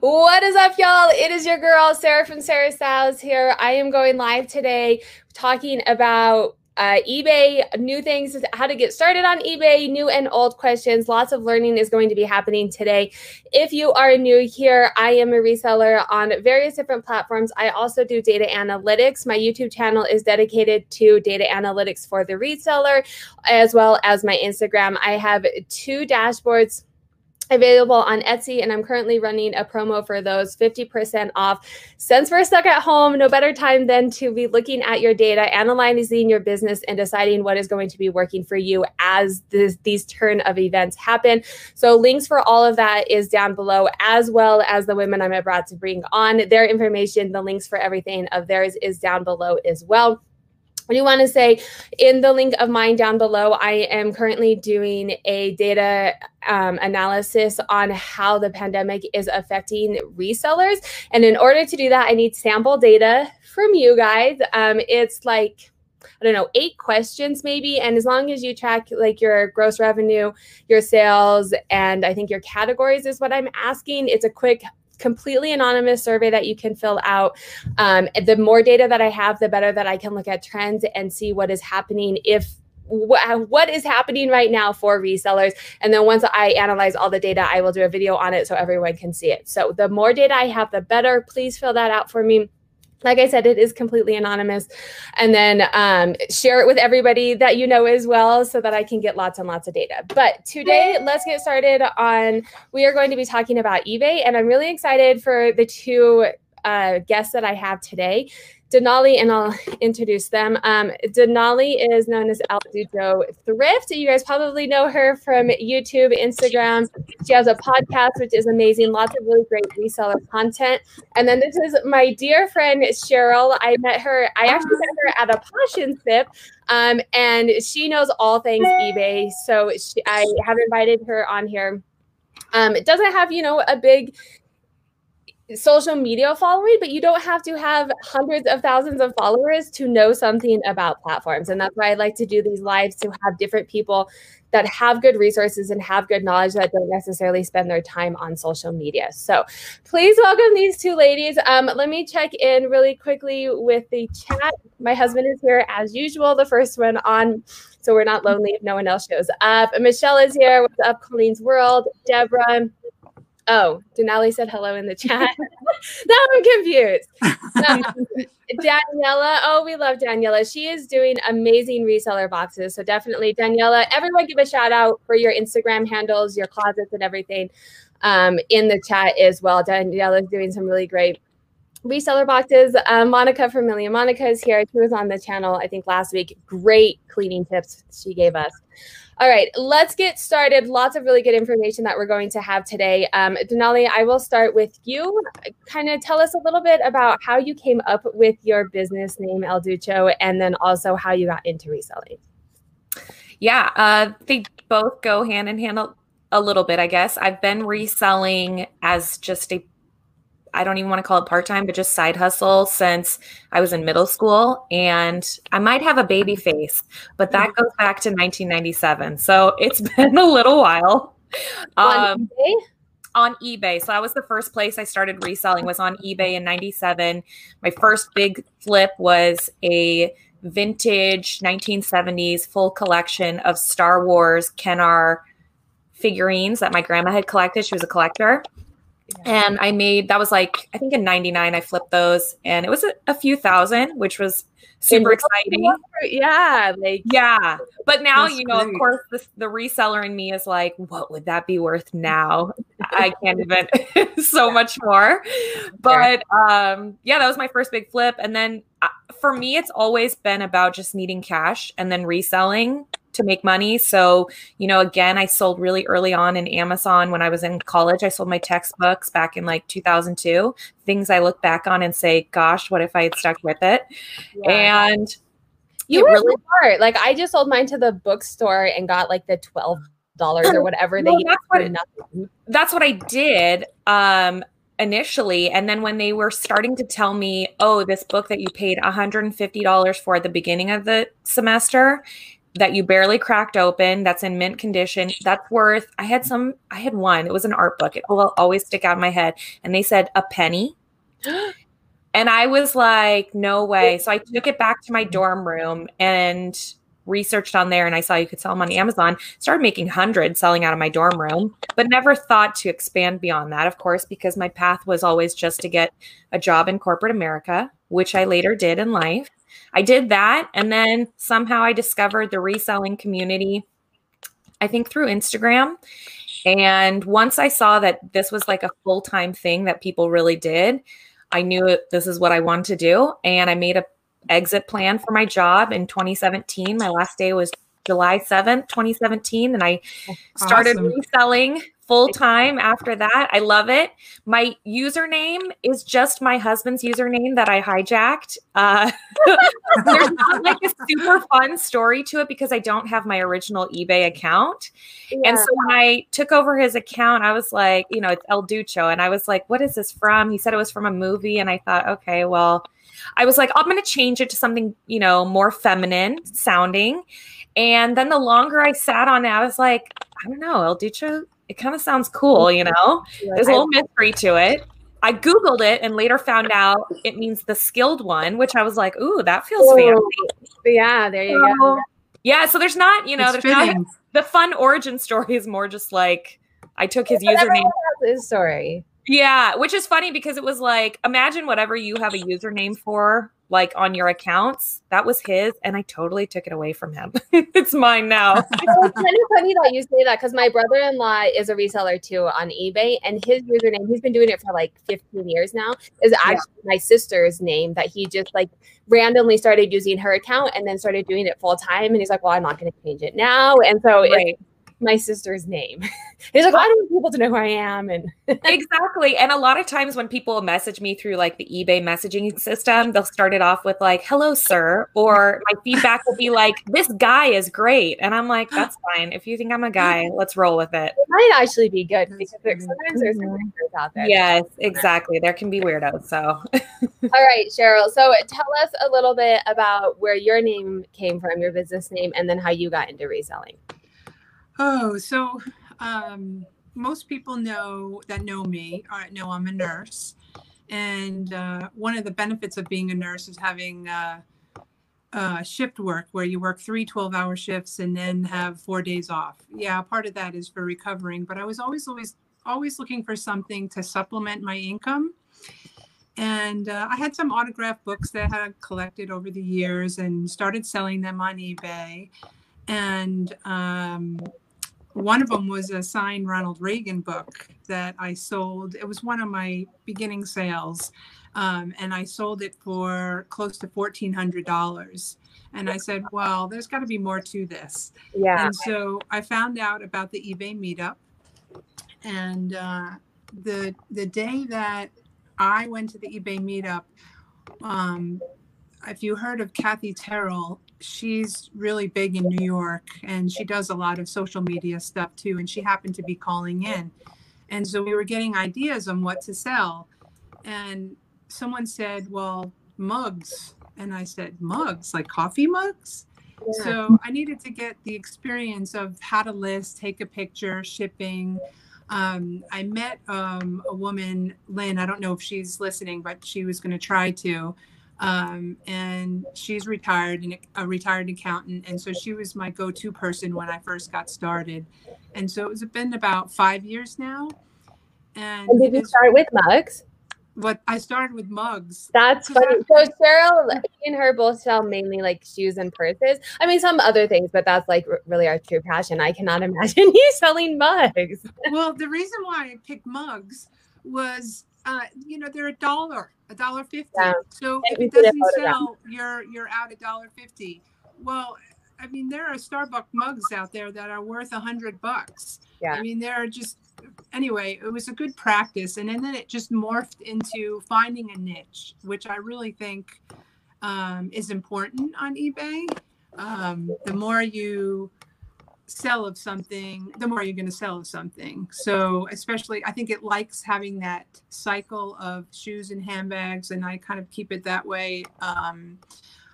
What is up, y'all? It is your girl, Sarah from Sarah Styles here. I am going live today talking about uh, eBay, new things, how to get started on eBay, new and old questions. Lots of learning is going to be happening today. If you are new here, I am a reseller on various different platforms. I also do data analytics. My YouTube channel is dedicated to data analytics for the reseller, as well as my Instagram. I have two dashboards available on Etsy, and I'm currently running a promo for those 50% off. Since we're stuck at home, no better time than to be looking at your data, analyzing your business, and deciding what is going to be working for you as this, these turn of events happen. So, links for all of that is down below, as well as the women I'm about to bring on. Their information, the links for everything of theirs is down below as well. I do want to say in the link of mine down below, I am currently doing a data um, analysis on how the pandemic is affecting resellers. And in order to do that, I need sample data from you guys. Um, it's like, I don't know, eight questions maybe. And as long as you track like your gross revenue, your sales, and I think your categories is what I'm asking, it's a quick completely anonymous survey that you can fill out. Um, the more data that I have, the better that I can look at trends and see what is happening if what is happening right now for resellers. And then once i analyze all the data i will do a video on it so everyone can see it. So the more data i have the better. Please fill that out for me like I said, it is completely anonymous. And then um, share it with everybody that you know as well so that I can get lots and lots of data. But today, let's get started on. We are going to be talking about eBay, and I'm really excited for the two uh, guests that I have today. Denali, and I'll introduce them. Um, Denali is known as El Ducho Thrift. You guys probably know her from YouTube, Instagram. She has a podcast, which is amazing. Lots of really great reseller content. And then this is my dear friend Cheryl. I met her. I actually met her at a Passion Sip, um, and she knows all things eBay. So she, I have invited her on here. Um, it doesn't have, you know, a big social media following, but you don't have to have hundreds of thousands of followers to know something about platforms. And that's why I like to do these lives to have different people that have good resources and have good knowledge that don't necessarily spend their time on social media. So please welcome these two ladies. Um, let me check in really quickly with the chat. My husband is here as usual, the first one on. So we're not lonely if no one else shows up. Michelle is here. What's up, Colleen's World? Deborah. Oh, Denali said hello in the chat. now I'm confused. Um, Daniela. Oh, we love Daniela. She is doing amazing reseller boxes. So definitely, Daniela, everyone give a shout out for your Instagram handles, your closets, and everything um, in the chat as well. Daniela is doing some really great reseller boxes. Um, Monica from Million Monica is here. She was on the channel, I think, last week. Great cleaning tips she gave us. All right, let's get started. Lots of really good information that we're going to have today. Um, Denali, I will start with you. Kind of tell us a little bit about how you came up with your business name, El Ducho, and then also how you got into reselling. Yeah, uh, they both go hand in hand a, a little bit, I guess. I've been reselling as just a I don't even want to call it part time, but just side hustle since I was in middle school. And I might have a baby face, but that goes back to 1997. So it's been a little while. Um, eBay? on eBay. So that was the first place I started reselling was on eBay in 97. My first big flip was a vintage 1970s full collection of Star Wars Kenner figurines that my grandma had collected. She was a collector. And I made that was like I think in '99 I flipped those, and it was a, a few thousand, which was super exciting. Yeah, like yeah. But now you know, great. of course, the, the reseller in me is like, what would that be worth now? I can't even so much more. But um, yeah, that was my first big flip, and then uh, for me, it's always been about just needing cash and then reselling to make money. So, you know, again, I sold really early on in Amazon when I was in college. I sold my textbooks back in like 2002, things I look back on and say, gosh, what if I had stuck with it? Yeah. And you were really smart. Like I just sold mine to the bookstore and got like the 12 dollars or whatever they that's what, that's what I did. Um, initially and then when they were starting to tell me oh this book that you paid $150 for at the beginning of the semester that you barely cracked open that's in mint condition that's worth i had some i had one it was an art book it will always stick out in my head and they said a penny. And i was like no way. So i took it back to my dorm room and researched on there and i saw you could sell them on amazon. Started making hundreds selling out of my dorm room but never thought to expand beyond that of course because my path was always just to get a job in corporate america which i later did in life I did that. And then somehow I discovered the reselling community, I think through Instagram. And once I saw that this was like a full time thing that people really did, I knew this is what I wanted to do. And I made a exit plan for my job in 2017. My last day was July 7th, 2017. And I oh, started awesome. reselling full time after that. I love it. My username is just my husband's username that I hijacked. Uh, there's not like a super fun story to it because I don't have my original eBay account. Yeah. And so when I took over his account, I was like, you know, it's El Ducho. And I was like, what is this from? He said it was from a movie. And I thought, okay, well, I was like, I'm going to change it to something, you know, more feminine sounding. And then the longer I sat on it, I was like, I don't know, El Ducho it kind of sounds cool, you know? There's a little mystery to it. I Googled it and later found out it means the skilled one, which I was like, ooh, that feels fancy. Yeah, there you so, go. Yeah, so there's not, you know, it's there's not, the fun origin story is more just like I took his username. His story. Yeah, which is funny because it was like, imagine whatever you have a username for like on your accounts. That was his, and I totally took it away from him. it's mine now. it's kind of funny that you say that because my brother in law is a reseller too on eBay, and his username, he's been doing it for like 15 years now, is actually yeah. my sister's name that he just like randomly started using her account and then started doing it full time. And he's like, Well, I'm not going to change it now. And so right my sister's name. He's like, oh, I don't want people to know who I am. And exactly. And a lot of times when people message me through like the eBay messaging system, they'll start it off with like, hello, sir. Or my feedback will be like, this guy is great. And I'm like, that's fine. If you think I'm a guy, let's roll with it. It might actually be good because sometimes there's some weirdos out there. Yes, exactly. There can be weirdos. So, all right, Cheryl. So tell us a little bit about where your name came from, your business name, and then how you got into reselling. Oh, so um, most people know that know me know I'm a nurse, and uh, one of the benefits of being a nurse is having uh, uh, shift work where you work three 12 hour shifts and then have four days off. Yeah, part of that is for recovering, but I was always, always, always looking for something to supplement my income. And uh, I had some autograph books that I had collected over the years and started selling them on eBay. And um, one of them was a signed Ronald Reagan book that I sold. It was one of my beginning sales. Um, and I sold it for close to $1,400. And I said, well, there's got to be more to this. Yeah. And so I found out about the eBay meetup. And uh, the, the day that I went to the eBay meetup, um, if you heard of Kathy Terrell, she's really big in New York and she does a lot of social media stuff too. And she happened to be calling in. And so we were getting ideas on what to sell. And someone said, Well, mugs. And I said, Mugs, like coffee mugs? Yeah. So I needed to get the experience of how to list, take a picture, shipping. Um, I met um, a woman, Lynn. I don't know if she's listening, but she was going to try to um, and she's retired and a retired accountant and so she was my go-to person when i first got started. And so it's been about five years now. And, and did you start with mugs? But i started with mugs. That's funny. So cheryl and her both sell mainly like shoes and purses. I mean some other things but that's like really our true passion. I cannot imagine you selling mugs. Well the reason why i picked mugs was uh, you know, they're a dollar, a dollar fifty. Yeah. So if it doesn't sell, you're you're out a dollar fifty. Well, I mean, there are Starbucks mugs out there that are worth a hundred bucks. Yeah. I mean, there are just anyway. It was a good practice, and, and then it just morphed into finding a niche, which I really think um, is important on eBay. Um, the more you sell of something, the more you're going to sell of something. So, especially, I think it likes having that cycle of shoes and handbags, and I kind of keep it that way. Um,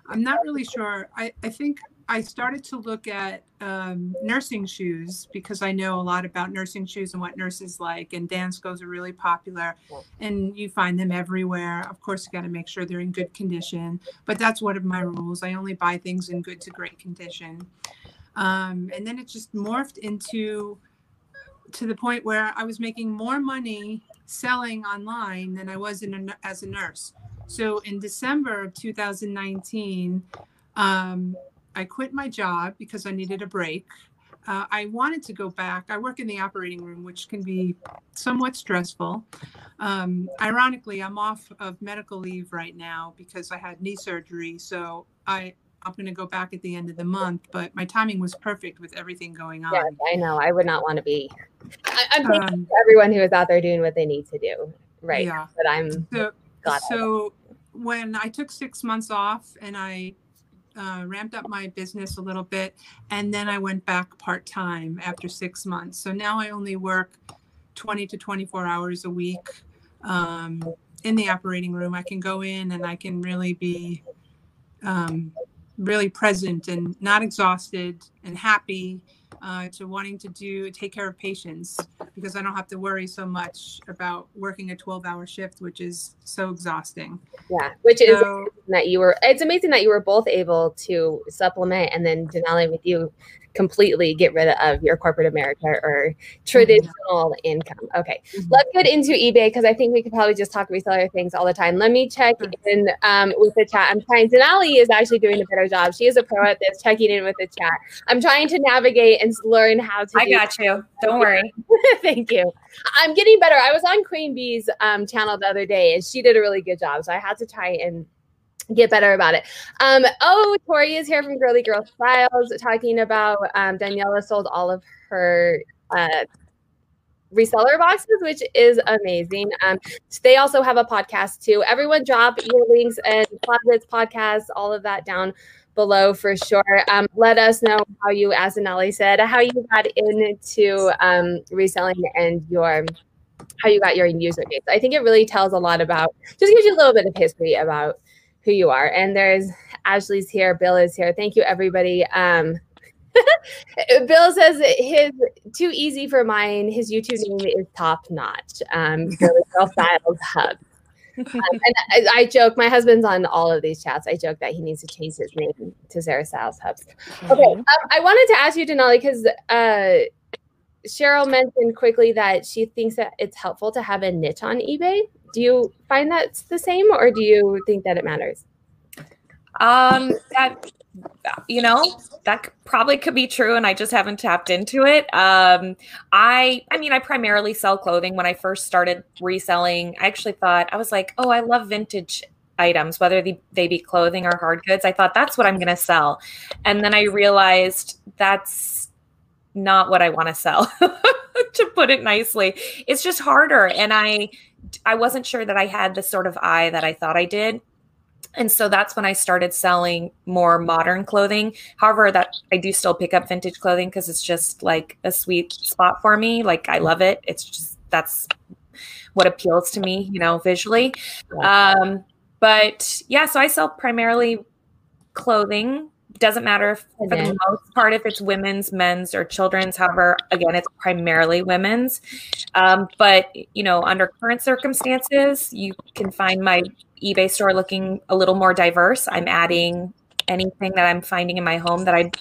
I'm not really sure. I, I think I started to look at um, nursing shoes because I know a lot about nursing shoes and what nurses like. And Danskos are really popular, and you find them everywhere. Of course, you got to make sure they're in good condition. But that's one of my rules. I only buy things in good to great condition. Um, and then it just morphed into to the point where I was making more money selling online than I was in a, as a nurse. So in December of 2019. Um, I quit my job because I needed a break. Uh, I wanted to go back. I work in the operating room, which can be somewhat stressful. Um, ironically, I'm off of medical leave right now because I had knee surgery. So I, I'm going to go back at the end of the month, but my timing was perfect with everything going on. Yes, I know. I would not want to be. I, am thankful um, everyone who is out there doing what they need to do. Right. Yeah. But I'm. So, so when I took six months off and I uh, ramped up my business a little bit, and then I went back part time after six months. So now I only work 20 to 24 hours a week um, in the operating room. I can go in and I can really be um, really present and not exhausted and happy uh, to wanting to do take care of patients because I don't have to worry so much about working a 12 hour shift, which is so exhausting. Yeah, which so, is that you were, it's amazing that you were both able to supplement and then Denali with you completely get rid of your corporate America or traditional mm-hmm. income. Okay, mm-hmm. let's get into eBay because I think we could probably just talk reseller things all the time. Let me check in um, with the chat. I'm trying. Denali is actually doing a better job. She is a pro at this, checking in with the chat. I'm trying to navigate and learn how to. I got you. Don't worry. Thank you. I'm getting better. I was on Queen Bee's um, channel the other day, and she did a really good job. So I had to try and get better about it. Um, oh, Tori is here from Girly Girl Styles talking about um, Daniela sold all of her uh, reseller boxes, which is amazing. Um, they also have a podcast too. Everyone drop your links and closets podcasts, all of that down below for sure. Um, let us know how you, as Denali said, how you got into um, reselling and your how you got your user base. I think it really tells a lot about just gives you a little bit of history about who you are. And there's Ashley's here, Bill is here. Thank you, everybody. Um, Bill says his too easy for mine. His YouTube name is top notch. Um, Girl Styles Hub. Um, and I, I, joke, my husband's on all of these chats. I joke that he needs to change his name to Sarah Styles Hubs. Okay, um, I wanted to ask you, Denali, because uh, Cheryl mentioned quickly that she thinks that it's helpful to have a niche on eBay. Do you find that's the same, or do you think that it matters? Um, that you know that probably could be true, and I just haven't tapped into it. Um, I, I mean, I primarily sell clothing. When I first started reselling, I actually thought I was like, oh, I love vintage items, whether they, they be clothing or hard goods. I thought that's what I'm going to sell, and then I realized that's not what I want to sell. to put it nicely, it's just harder, and I I wasn't sure that I had the sort of eye that I thought I did. And so that's when I started selling more modern clothing. However, that I do still pick up vintage clothing because it's just like a sweet spot for me. Like I love it. It's just that's what appeals to me, you know, visually. Um, but yeah, so I sell primarily clothing doesn't matter if, for the most part if it's women's, men's, or children's. However, again, it's primarily women's. Um, but you know, under current circumstances, you can find my eBay store looking a little more diverse. I'm adding anything that I'm finding in my home that I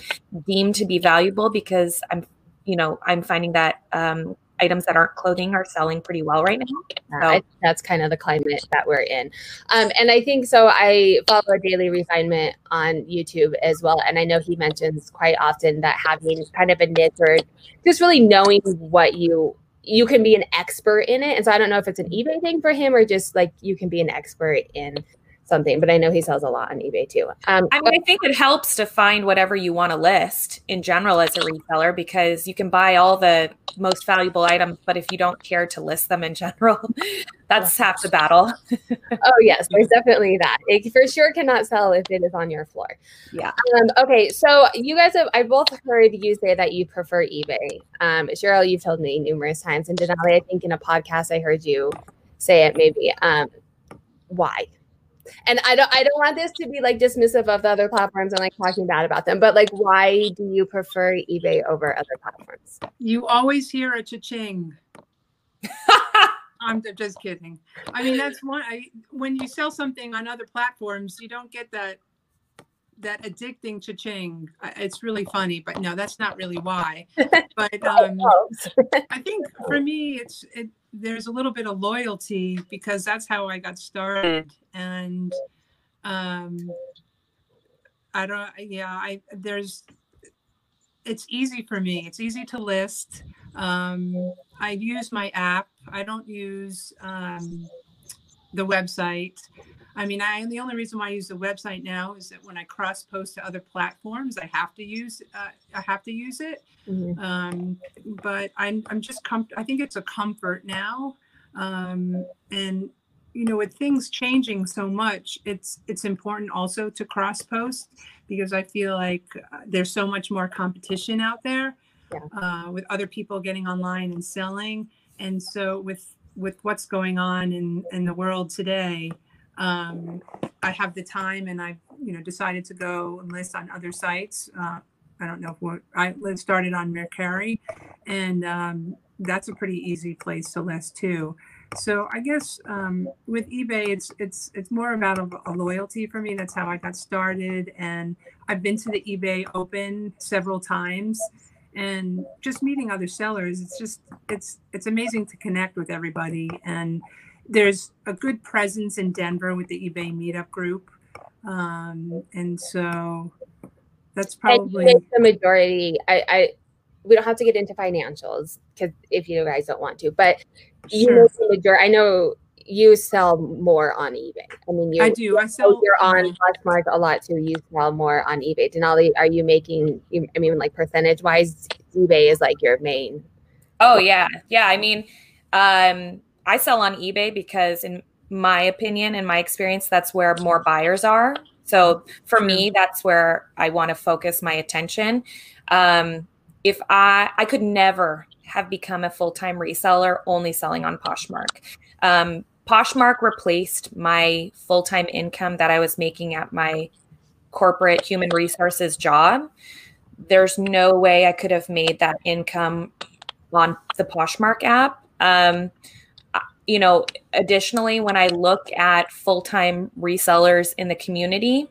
deem to be valuable because I'm, you know, I'm finding that um, items that aren't clothing are selling pretty well right now. So. that's kind of the climate that we're in. Um, and I think so. I follow Daily Refinement on YouTube as well. And I know he mentions quite often that having kind of a niche or just really knowing what you you can be an expert in it. And so I don't know if it's an eBay thing for him or just like you can be an expert in something, but I know he sells a lot on eBay too. Um, I mean, I think it helps to find whatever you want to list in general as a reseller because you can buy all the most valuable items, but if you don't care to list them in general, that's half the battle. oh yes, there's definitely that. It for sure cannot sell if it is on your floor. Yeah. Um, okay, so you guys have I both heard you say that you prefer eBay. Um, Cheryl, you've told me numerous times, and Denali, I think in a podcast I heard you say it maybe. Um, why? And I don't I don't want this to be like dismissive of the other platforms and like talking bad about them, but like why do you prefer eBay over other platforms? You always hear a cha-ching. I'm just kidding. I mean, that's one. I, when you sell something on other platforms, you don't get that that addicting cha-ching. It's really funny, but no, that's not really why. But um, I think for me, it's it, there's a little bit of loyalty because that's how I got started, and um, I don't. Yeah, I there's. It's easy for me. It's easy to list. Um, I use my app. I don't use um, the website. I mean, I the only reason why I use the website now is that when I cross post to other platforms, I have to use uh, I have to use it. Mm-hmm. Um, but I'm I'm just com- I think it's a comfort now, um, and you know with things changing so much, it's it's important also to cross post because I feel like uh, there's so much more competition out there yeah. uh, with other people getting online and selling, and so with with what's going on in in the world today um, I have the time and I've, you know, decided to go and list on other sites. Uh, I don't know if what I started on Mercari and um, that's a pretty easy place to list too. So I guess um, with eBay, it's it's it's more about a, a, loyalty for me. That's how I got started, and I've been to the eBay Open several times, and just meeting other sellers. It's just it's it's amazing to connect with everybody, and there's a good presence in Denver with the eBay meetup group. Um, and so that's probably the majority. I, I, we don't have to get into financials because if you guys don't want to, but sure. you know, the majority, I know you sell more on eBay. I mean, you, I do. I sell. You're on Poshmark a lot too. You sell more on eBay. Denali, are you making? I mean, like percentage wise, eBay is like your main. Oh yeah, yeah. I mean, um, I sell on eBay because, in my opinion and my experience, that's where more buyers are. So for me, that's where I want to focus my attention. Um, if I, I could never have become a full time reseller only selling on Poshmark. Um, Poshmark replaced my full time income that I was making at my corporate human resources job. There's no way I could have made that income on the Poshmark app. Um, you know, additionally, when I look at full time resellers in the community,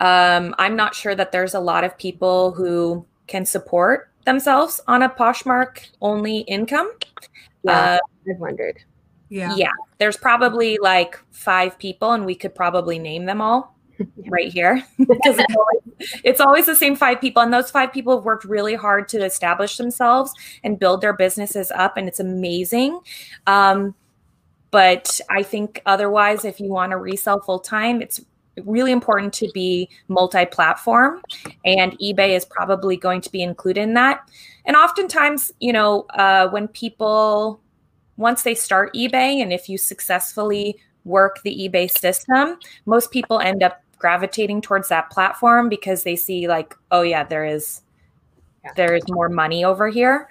um, I'm not sure that there's a lot of people who can support themselves on a Poshmark only income. Yeah, uh, I've wondered. Yeah. Yeah. There's probably like five people, and we could probably name them all right here because it's, it's always the same five people and those five people have worked really hard to establish themselves and build their businesses up and it's amazing um, but i think otherwise if you want to resell full time it's really important to be multi-platform and ebay is probably going to be included in that and oftentimes you know uh, when people once they start ebay and if you successfully work the ebay system most people end up gravitating towards that platform because they see like oh yeah there is yeah. there is more money over here.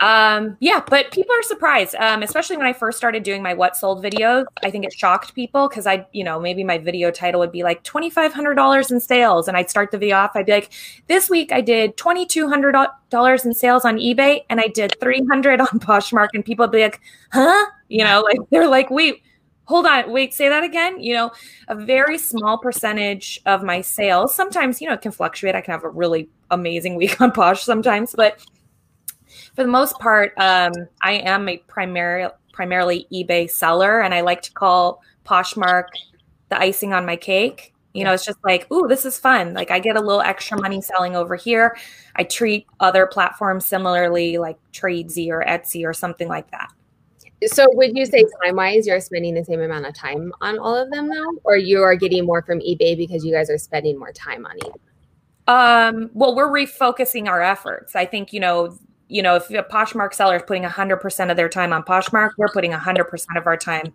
Um yeah but people are surprised um especially when i first started doing my what sold videos i think it shocked people because i you know maybe my video title would be like $2500 in sales and i'd start the video off i'd be like this week i did $2200 in sales on ebay and i did 300 on poshmark and people would be like huh? You know like they're like wait hold on, wait, say that again. You know, a very small percentage of my sales, sometimes, you know, it can fluctuate. I can have a really amazing week on Posh sometimes, but for the most part, um, I am a primary, primarily eBay seller, and I like to call Poshmark the icing on my cake. You know, it's just like, ooh, this is fun. Like I get a little extra money selling over here. I treat other platforms similarly, like Tradesy or Etsy or something like that. So would you say time wise you're spending the same amount of time on all of them though? Or you are getting more from eBay because you guys are spending more time on eBay? Um, well, we're refocusing our efforts. I think, you know, you know, if a Poshmark seller is putting 100% of their time on Poshmark, we're putting 100% of our time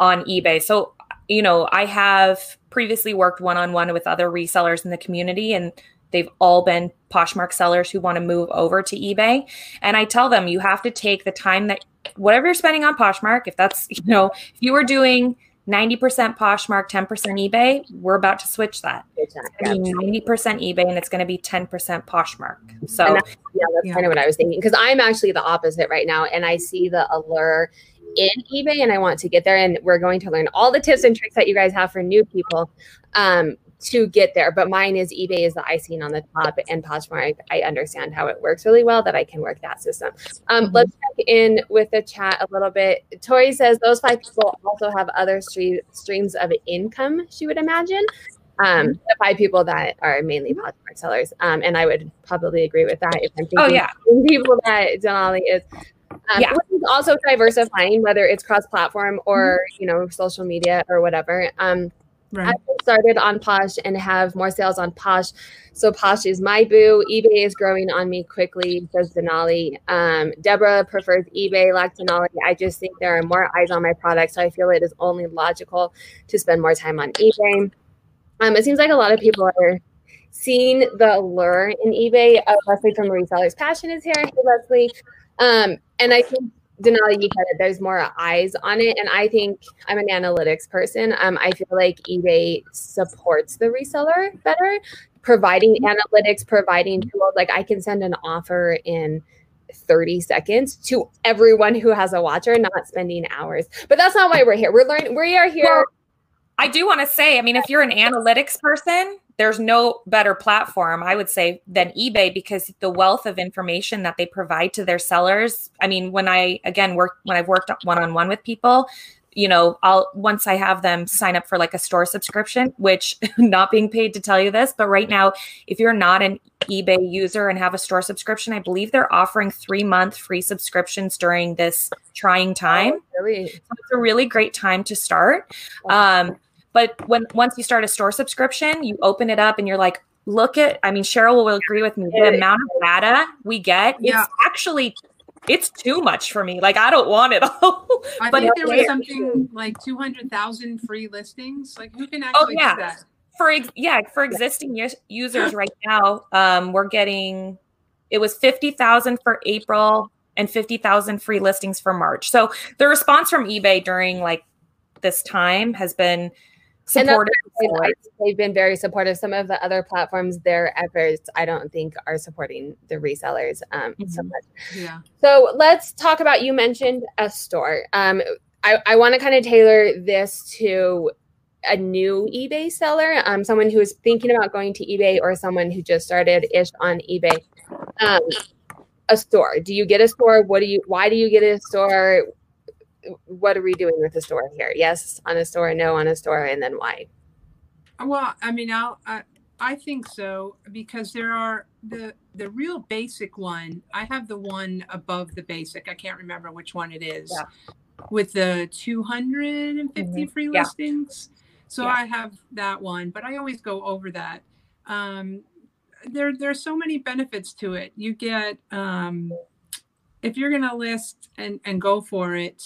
on eBay. So, you know, I have previously worked one on one with other resellers in the community, and they've all been Poshmark sellers who want to move over to eBay. And I tell them, you have to take the time that whatever you're spending on Poshmark, if that's, you know, if you were doing 90% Poshmark, 10% eBay. We're about to switch that. It's going to be 90% eBay and it's going to be 10% Poshmark. So, that's, yeah, that's yeah. kind of what I was thinking. Because I'm actually the opposite right now. And I see the allure in eBay and I want to get there. And we're going to learn all the tips and tricks that you guys have for new people. Um, to get there. But mine is eBay is the icing on the top, and Poshmark. I, understand how it works really well that I can work that system. Um, mm-hmm. Let's check in with the chat a little bit. Tori says those five people also have other stream, streams of income. She would imagine. Um, mm-hmm. the five people that are mainly Poshmark sellers, um, and I would probably agree with that. If I'm oh, thinking oh yeah, people that Denali is. Um, yeah. also diversifying, whether it's cross-platform or mm-hmm. you know social media or whatever. Um, Right. I started on Posh and have more sales on Posh. So Posh is my boo. eBay is growing on me quickly, says Denali. Um, Deborah prefers eBay like Denali. I just think there are more eyes on my product, so I feel it is only logical to spend more time on eBay. Um, it seems like a lot of people are seeing the allure in eBay. Uh, Leslie from Reseller's Passion is here. Hey, Leslie. Um, and I think Denali, you said it, there's more eyes on it. And I think I'm an analytics person. Um, I feel like eBay supports the reseller better, providing mm-hmm. analytics, providing tools. Like I can send an offer in 30 seconds to everyone who has a watcher, not spending hours. But that's not why we're here. We're learning, we are here. Well, I do want to say, I mean, if you're an analytics person, there's no better platform, I would say, than eBay because the wealth of information that they provide to their sellers. I mean, when I again work when I've worked one on one with people, you know, I'll once I have them sign up for like a store subscription, which not being paid to tell you this, but right now, if you're not an eBay user and have a store subscription, I believe they're offering three month free subscriptions during this trying time. Oh, really? So it's a really great time to start. Um, but when once you start a store subscription, you open it up and you're like, look at, I mean, Cheryl will agree with me. The amount of data we get, yeah. it's actually it's too much for me. Like I don't want it all. I but think there was something like two hundred thousand free listings. Like who can oh, actually oh, yeah. do that? For ex- yeah, for existing users right now, um, we're getting it was fifty thousand for April and fifty thousand free listings for March. So the response from eBay during like this time has been supportive. They've been very supportive. Some of the other platforms, their efforts, I don't think, are supporting the resellers um, mm-hmm. so much. Yeah. So let's talk about. You mentioned a store. Um, I, I want to kind of tailor this to a new eBay seller, um, someone who is thinking about going to eBay or someone who just started ish on eBay. Um, a store. Do you get a store? What do you? Why do you get a store? What are we doing with the store here? Yes on a store, no on a store, and then why? Well, I mean, I'll, I I think so because there are the the real basic one. I have the one above the basic. I can't remember which one it is. Yeah. With the 250 mm-hmm. free yeah. listings. So yeah. I have that one, but I always go over that. Um, there there's so many benefits to it. You get um, if you're going to list and and go for it,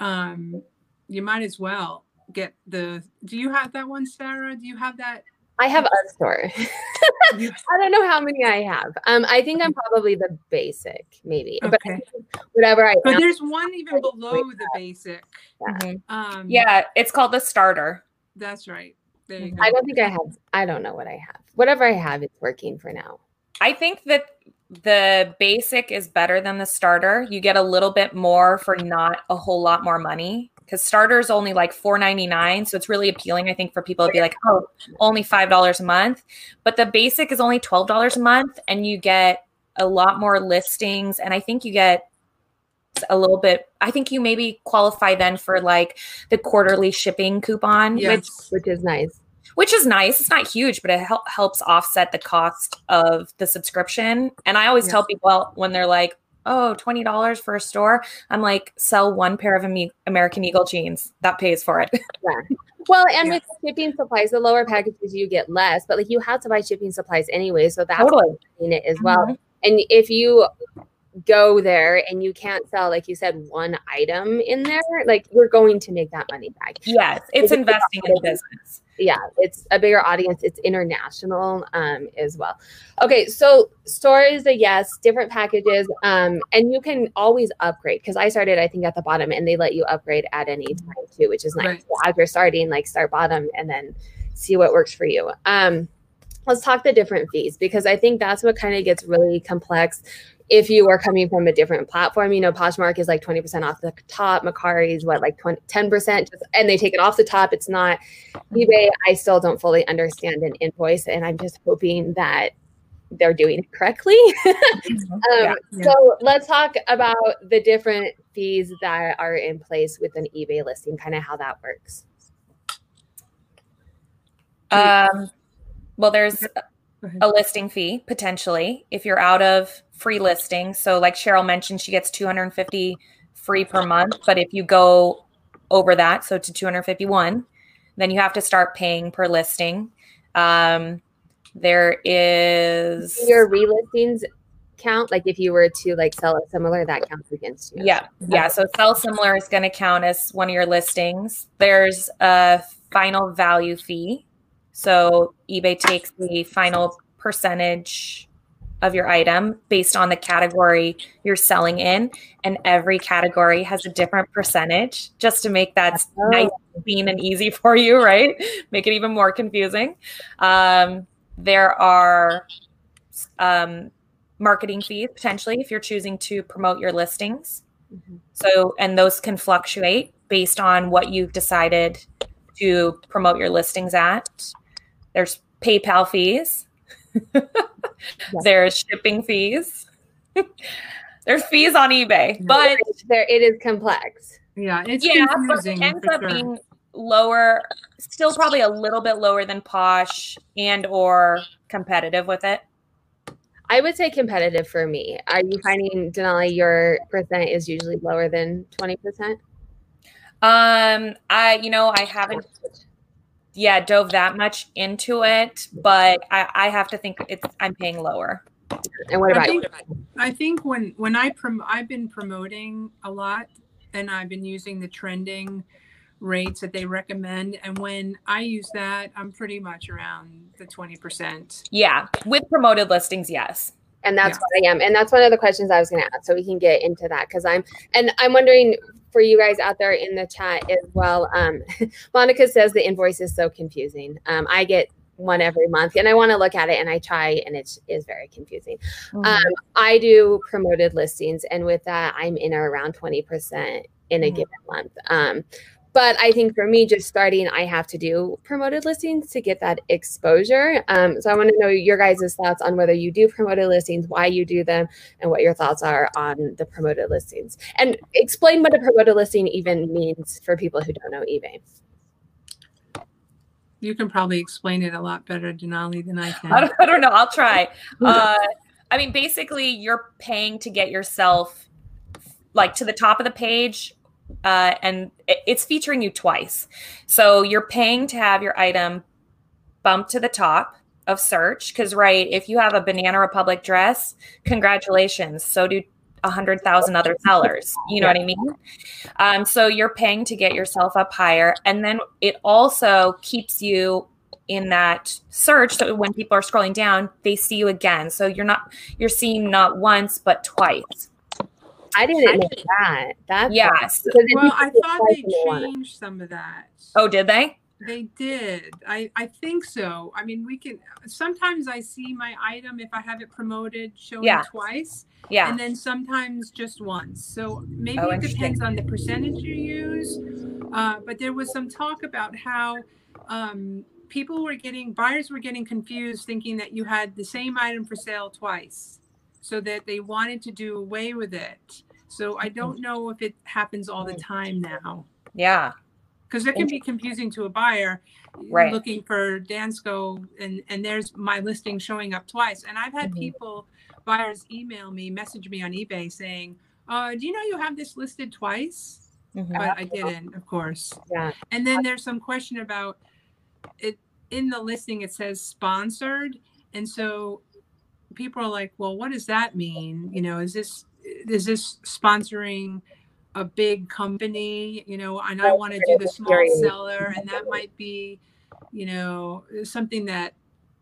um, you might as well get the. Do you have that one, Sarah? Do you have that? I have a store. I don't know how many I have. Um, I think I'm probably the basic, maybe. Okay. But whatever I. But am, there's one even below the basic. Yeah. Mm-hmm. Um, yeah, it's called the starter. That's right. I don't think I have. I don't know what I have. Whatever I have, it's working for now. I think that the basic is better than the starter. You get a little bit more for not a whole lot more money because starter is only like four ninety nine, so it's really appealing. I think for people to be like, oh, only five dollars a month, but the basic is only twelve dollars a month, and you get a lot more listings, and I think you get a little bit. I think you maybe qualify then for like the quarterly shipping coupon, yes. which which is nice which is nice. It's not huge, but it hel- helps offset the cost of the subscription. And I always yes. tell people when they're like, oh, $20 for a store, I'm like, sell one pair of American Eagle jeans. That pays for it. yeah. Well, and yeah. with shipping supplies, the lower packages you get less, but like you have to buy shipping supplies anyway. So that's totally. in it as well. Mm-hmm. And if you go there and you can't sell, like you said, one item in there, like you're going to make that money back. Yes, it's investing in business. Yeah, it's a bigger audience. It's international um, as well. Okay, so store is a yes, different packages, um, and you can always upgrade. Because I started, I think, at the bottom, and they let you upgrade at any time too, which is nice. Right. So as you're starting, like start bottom and then see what works for you. Um, let's talk the different fees because I think that's what kind of gets really complex if you are coming from a different platform, you know, Poshmark is like 20% off the top, Mercari is what, like 20, 10%, just, and they take it off the top. It's not eBay. I still don't fully understand an invoice, and I'm just hoping that they're doing it correctly. um, Yeah. So let's talk about the different fees that are in place with an eBay listing, kind of how that works. Um, well, there's Go ahead. A listing fee potentially if you're out of free listing. So, like Cheryl mentioned, she gets 250 free per month. But if you go over that, so to 251, then you have to start paying per listing. Um, there is Your relistings count, like if you were to like sell a similar, that counts against you. Yeah, yeah. So sell similar is going to count as one of your listings. There's a final value fee. So eBay takes the final percentage of your item based on the category you're selling in, and every category has a different percentage just to make that Oh. nice, clean, and easy for you, right? Make it even more confusing. Um, there are um, marketing fees potentially if you're choosing to promote your listings. Mhm. So, and those can fluctuate based on what you've decided to promote your listings at. There's PayPal fees. There's shipping fees. There's fees on eBay, but there it is complex. Yeah, it's yeah, but it ends for up sure. being lower, still probably a little bit lower than Posh and or competitive with it. I would say competitive for me. Are you finding Denali your percent is usually lower than twenty percent? Um, I you know I haven't yeah dove that much into it, but I, I have to think it's I'm paying lower. And what I about you? think, I think when when I prom- I've been promoting a lot, and I've been using the trending rates that they recommend, and when I use that, I'm pretty much around the twenty percent. Yeah, with promoted listings, yes. And that's Yeah. what I am. And that's one of the questions I was going to ask. So we can get into that because I'm, and I'm wondering for you guys out there in the chat as well. Um, Monica says the invoice is so confusing. Um, I get one every month and I want to look at it and I try and it is very confusing. Um, I do promoted listings, and with that, I'm in or around 20% in a Mhm. given month. Um, but I think for me, just starting, I have to do promoted listings to get that exposure. Um, so I want to know your guys' thoughts on whether you do promoted listings, why you do them, and what your thoughts are on the promoted listings. And explain what a promoted listing even means for people who don't know eBay. You can probably explain it a lot better, Denali, than I can. I don't, I don't know. I'll try. Uh, I mean, basically, you're paying to get yourself like to the top of the page, uh, and it's featuring you twice. So you're paying to have your item bumped to the top of search. Because right, if you have a Banana Republic dress, congratulations. So do a hundred thousand other sellers. You know what I mean? Um, so you're paying to get yourself up higher, and then it also keeps you in that search so when people are scrolling down they see you again so you're not you're seeing not once but twice I didn't know that. That's yes because well, I thought they and want changed some of that. oh did they They did. I, I think so. I mean, we can. Sometimes I see my item if I have it promoted showing Yeah. twice, yeah and then sometimes just once. So maybe Oh, it depends on the percentage you use. Uh, but there was some talk about how um, people were getting buyers were getting confused, thinking that you had the same item for sale twice, so that they wanted to do away with it. So I don't know if it happens all the time now yeah because it can be confusing to a buyer Right. looking for Dansko and and there's my listing showing up twice. And I've had Mhm. people buyers email me, message me on eBay saying, uh, "Do you know you have this listed twice?" Mhm. But I didn't, of course. Yeah. And then there's some question about it in the listing. It says sponsored, and so people are like, "Well, what does that mean? You know, is this is this sponsoring a big company, you know, and I want to do the small seller, and that might be, you know, something that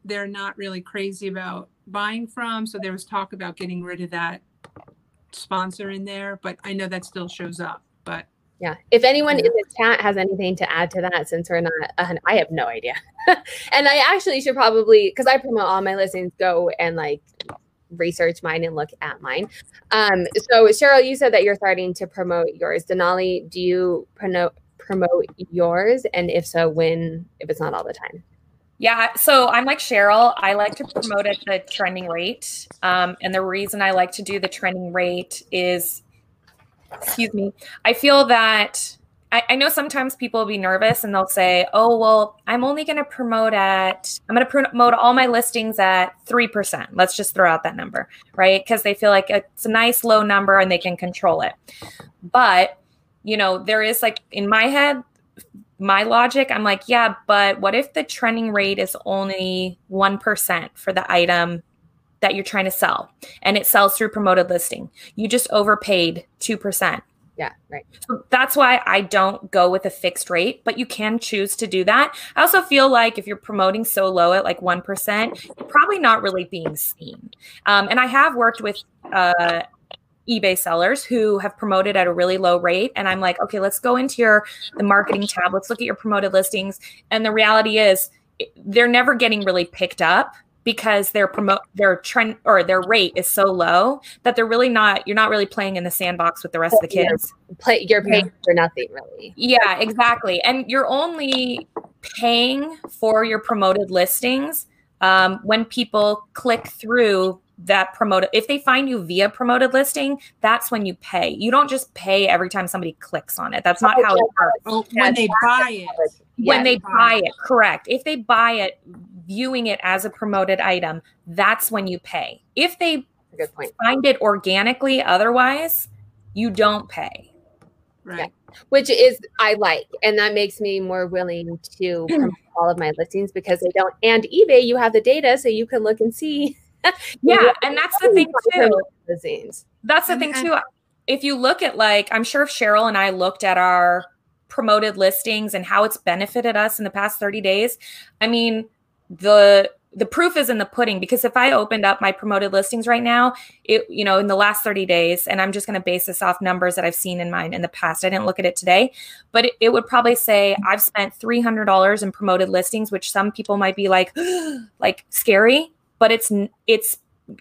they're not really crazy about buying from. So there was talk about getting rid of that sponsor in there, but I know that still shows up. But yeah, if anyone in the chat has anything to add to that, since we're not, uh, I have no idea. and I actually should probably, because I promote all my listings, go and like research mine and look at mine. Um, so Cheryl, you said that you're starting to promote yours. Denali, do you promote promote yours? And if so, when? If it's not all the time. Yeah, so I'm like Cheryl. I like to promote at the trending rate. Um, and the reason I like to do the trending rate is, excuse me, I feel that I, I know sometimes people will be nervous and they'll say, oh, well, I'm only going to promote at, I'm going to promote all my listings at 3%. Let's just throw out that number, right? Because they feel like it's a nice low number and they can control it. But, you know, there is like in my head, my logic, I'm like, yeah, but what if the trending rate is only 1% for the item that you're trying to sell and it sells through promoted listing? You just overpaid 2%. Yeah, right. So that's why I don't go with a fixed rate, but you can choose to do that. I also feel like if you're promoting so low at like 1%, you're probably not really being seen. Um, and I have worked with uh, eBay sellers who have promoted at a really low rate. And I'm like, okay, let's go into your the marketing tab. Let's look at your promoted listings. And the reality is they're never getting really picked up because their promote their trend or their rate is so low that they're really not you're not really playing in the sandbox with the rest of the kids. Play you're paying yeah. for nothing really. Yeah, exactly. And you're only paying for your promoted listings um, when people click through that promoted if they find you via promoted listing that's when you pay you don't just pay every time somebody clicks on it that's not how it works oh, when they buy it when they buy it correct if they buy it viewing it as a promoted item, that's when you pay. If they good point. find it organically, otherwise, you don't pay. Right. Yeah. Which is I like, and that makes me more willing to promote all of my listings because they don't. And eBay, you have the data, so you can look and see. yeah, and that's the thing too. Listings. That's the thing too. If you look at like, I'm sure if Cheryl and I looked at our promoted listings and how it's benefited us in the past 30 days. I mean, the the proof is in the pudding because if I opened up my promoted listings right now, it you know in the last 30 days, and I'm just going to base this off numbers that I've seen in mine in the past. I didn't look at it today, but it, it would probably say I've spent $300 in promoted listings, which some people might be like like scary, but it's it's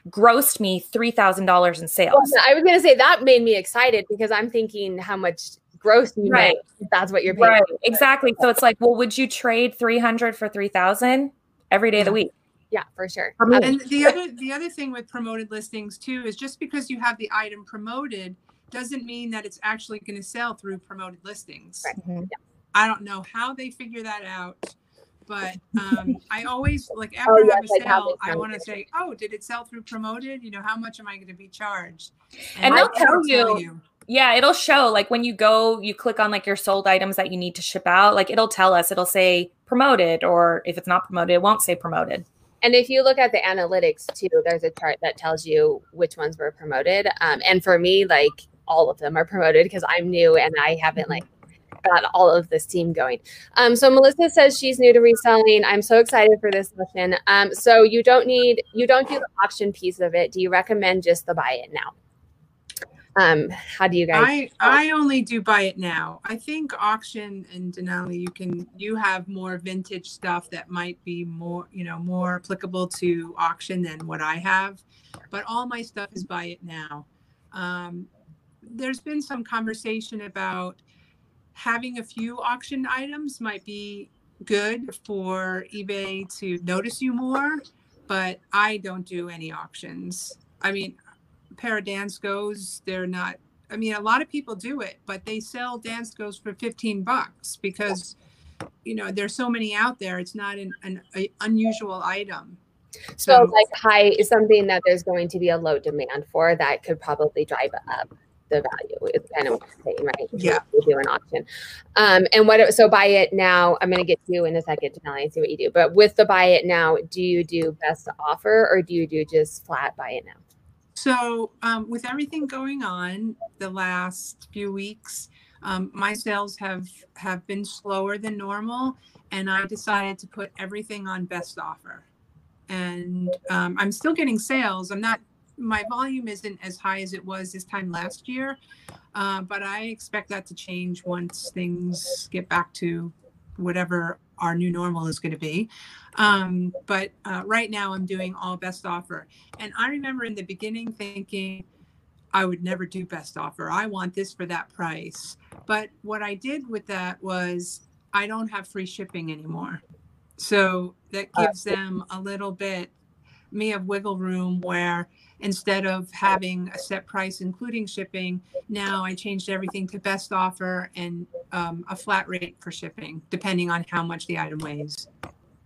grossed me $3,000 in sales. I was going to say that made me excited because I'm thinking how much gross you right. Make, that's what you're paying. Right. Exactly. So it's like, well, would you trade 300 for 3000? every day of the week. Yeah, for sure. And the other the other thing with promoted listings too is just because you have the item promoted doesn't mean that it's actually going to sell through promoted listings. Right. Mm-hmm. Yeah. I don't know how they figure that out, but um, I always like after oh, yes, I have a sale, I want to say, oh, did it sell through promoted? You know, how much am I going to be charged? And, and they'll tell you, tell you. Yeah, it'll show like when you go, you click on like your sold items that you need to ship out, like it'll tell us, it'll say promoted, or if it's not promoted, it won't say promoted. And if you look at the analytics too, there's a chart that tells you which ones were promoted. Um, and for me, like all of them are promoted because I'm new and I haven't like got all of this team going. Um, so Melissa says she's new to reselling. I'm so excited for this session. Um, so you don't need you don't do the auction piece of it. Do you recommend just the buy it now? Um, how do you guys? I I only do buy it now. I think auction and Denali, you can you have more vintage stuff that might be more you know more applicable to auction than what I have, but all my stuff is buy it now. Um, there's been some conversation about having a few auction items might be good for eBay to notice you more, but I don't do any auctions. I mean, pair of Danskos, they're not. I mean, a lot of people do it, but they sell Danskos for fifteen bucks because, you know, there's so many out there. It's not an, an unusual item. So, so, like high is something that there's going to be a low demand for that could probably drive up the value. It's kind of what you're saying, right? Yeah. We do an auction. Um, and what? So buy it now. I'm going to get to you in a second tell you see what you do. But with the buy it now, do you do best offer or do you do just flat buy it now? So, um, with everything going on the last few weeks, um, my sales have have been slower than normal, and I decided to put everything on best offer. And um, I'm still getting sales. I'm not. My volume isn't as high as it was this time last year, uh, but I expect that to change once things get back to whatever our new normal is going to be. Um, but uh, right now, I'm doing all best offer. And I remember in the beginning thinking, I would never do best offer. I want this for that price. But what I did with that was I don't have free shipping anymore. So that gives them a little bit me of wiggle room where instead of having a set price including shipping now i changed everything to best offer and um, a flat rate for shipping depending on how much the item weighs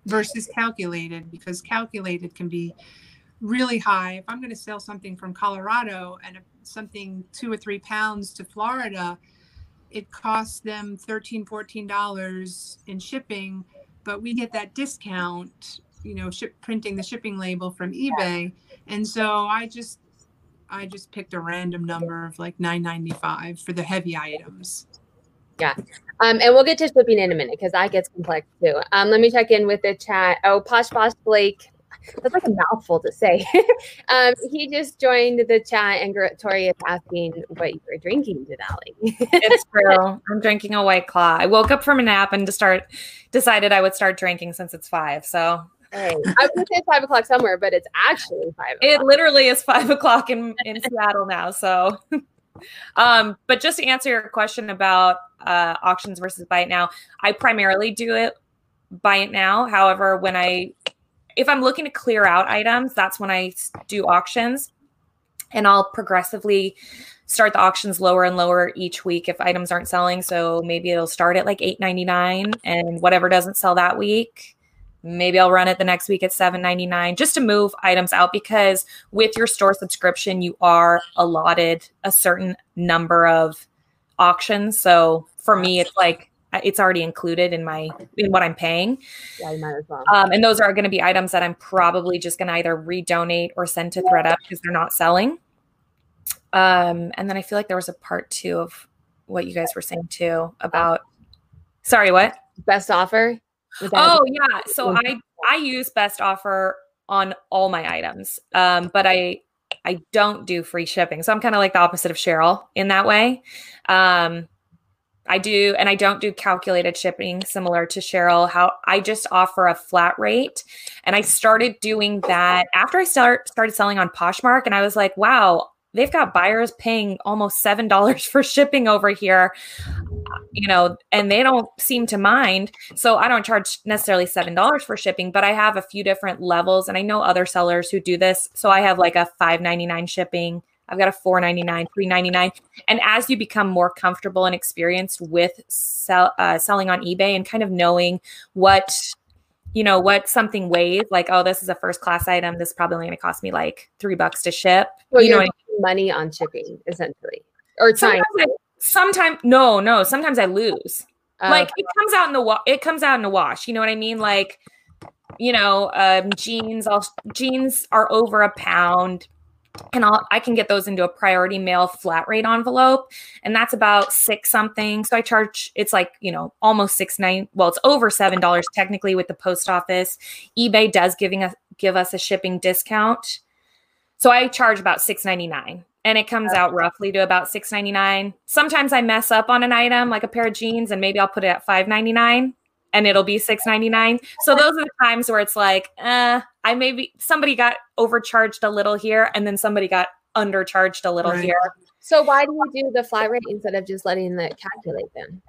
versus calculated because calculated can be really high. If i'm going to sell something from colorado and something two or three pounds to florida it costs them 13 14 dollars in shipping but we get that discount you know ship printing the shipping label from ebay and so i just i just picked a random number of like 995 for the heavy items yeah um, and we'll get to shipping in a minute because that gets complex too um, let me check in with the chat oh posh posh blake that's like a mouthful to say. um, he just joined the chat, and Tori is asking what you were drinking, Denali. it's true. I'm drinking a White Claw. I woke up from a nap and to start decided I would start drinking since it's five. So Right. I would say five o'clock somewhere, but it's actually five. It literally is five o'clock in in Seattle now. So, um, but just to answer your question about uh, auctions versus buy it now, I primarily do it buy it now. However, when I if I'm looking to clear out items, that's when I do auctions, and I'll progressively start the auctions lower and lower each week if items aren't selling. So maybe it'll start at like eight ninety nine, and whatever doesn't sell that week maybe I'll run it the next week at 7.99 just to move items out because with your store subscription you are allotted a certain number of auctions. So for me it's like it's already included in my in what I'm paying. Yeah, you might as well. Um, and those are going to be items that I'm probably just going to either redonate or send to ThredUp because they're not selling. Um, and then I feel like there was a part two of what you guys were saying too about. Sorry, what? Best offer. Oh yeah. So I I use best offer on all my items. Um, but I I don't do free shipping. So I'm kind of like the opposite of Cheryl in that way. Um, I do, and I don't do calculated shipping similar to Cheryl. How I just offer a flat rate, and I started doing that after I start started selling on Poshmark, and I was like, wow, they've got buyers paying almost seven dollars for shipping over here you know, and they don't seem to mind. So I don't charge necessarily $7 for shipping, but I have a few different levels and I know other sellers who do this. So I have like a $5.99 shipping. I've got a $4.99, $3.99. And as you become more comfortable and experienced with sell, uh, selling on eBay and kind of knowing what, you know, what something weighs, like, oh, this is a first class item. This is probably going to cost me like three bucks to ship. Well, you know, money on shipping essentially or time sometimes no no sometimes i lose oh, like it comes out in the wa- it comes out in the wash you know what i mean like you know um jeans all jeans are over a pound and I'll, I can get those into a priority mail flat rate envelope, and that's about six something. So I charge it's like you know almost six nine. Well, it's over seven dollars technically with the post office. eBay does giving us give us a shipping discount, so I charge about six ninety nine and it comes out roughly to about six ninety nine. Sometimes I mess up on an item like a pair of jeans, and maybe I'll put it at five ninety nine, and it'll be six ninety nine. So those are the times where it's like, uh, I maybe somebody got overcharged a little here, and then somebody got undercharged a little right. here. So why do you do the flat rate instead of just letting it calculate them?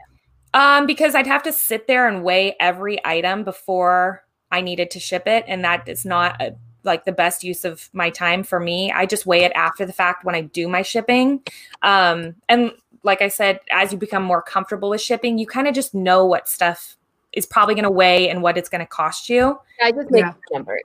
Um, because I'd have to sit there and weigh every item before I needed to ship it, and that is not a like the best use of my time for me. I just weigh it after the fact when I do my shipping. Um, and like I said, as you become more comfortable with shipping, you kind of just know what stuff is probably going to weigh and what it's going to cost you. I just make yeah. numbers.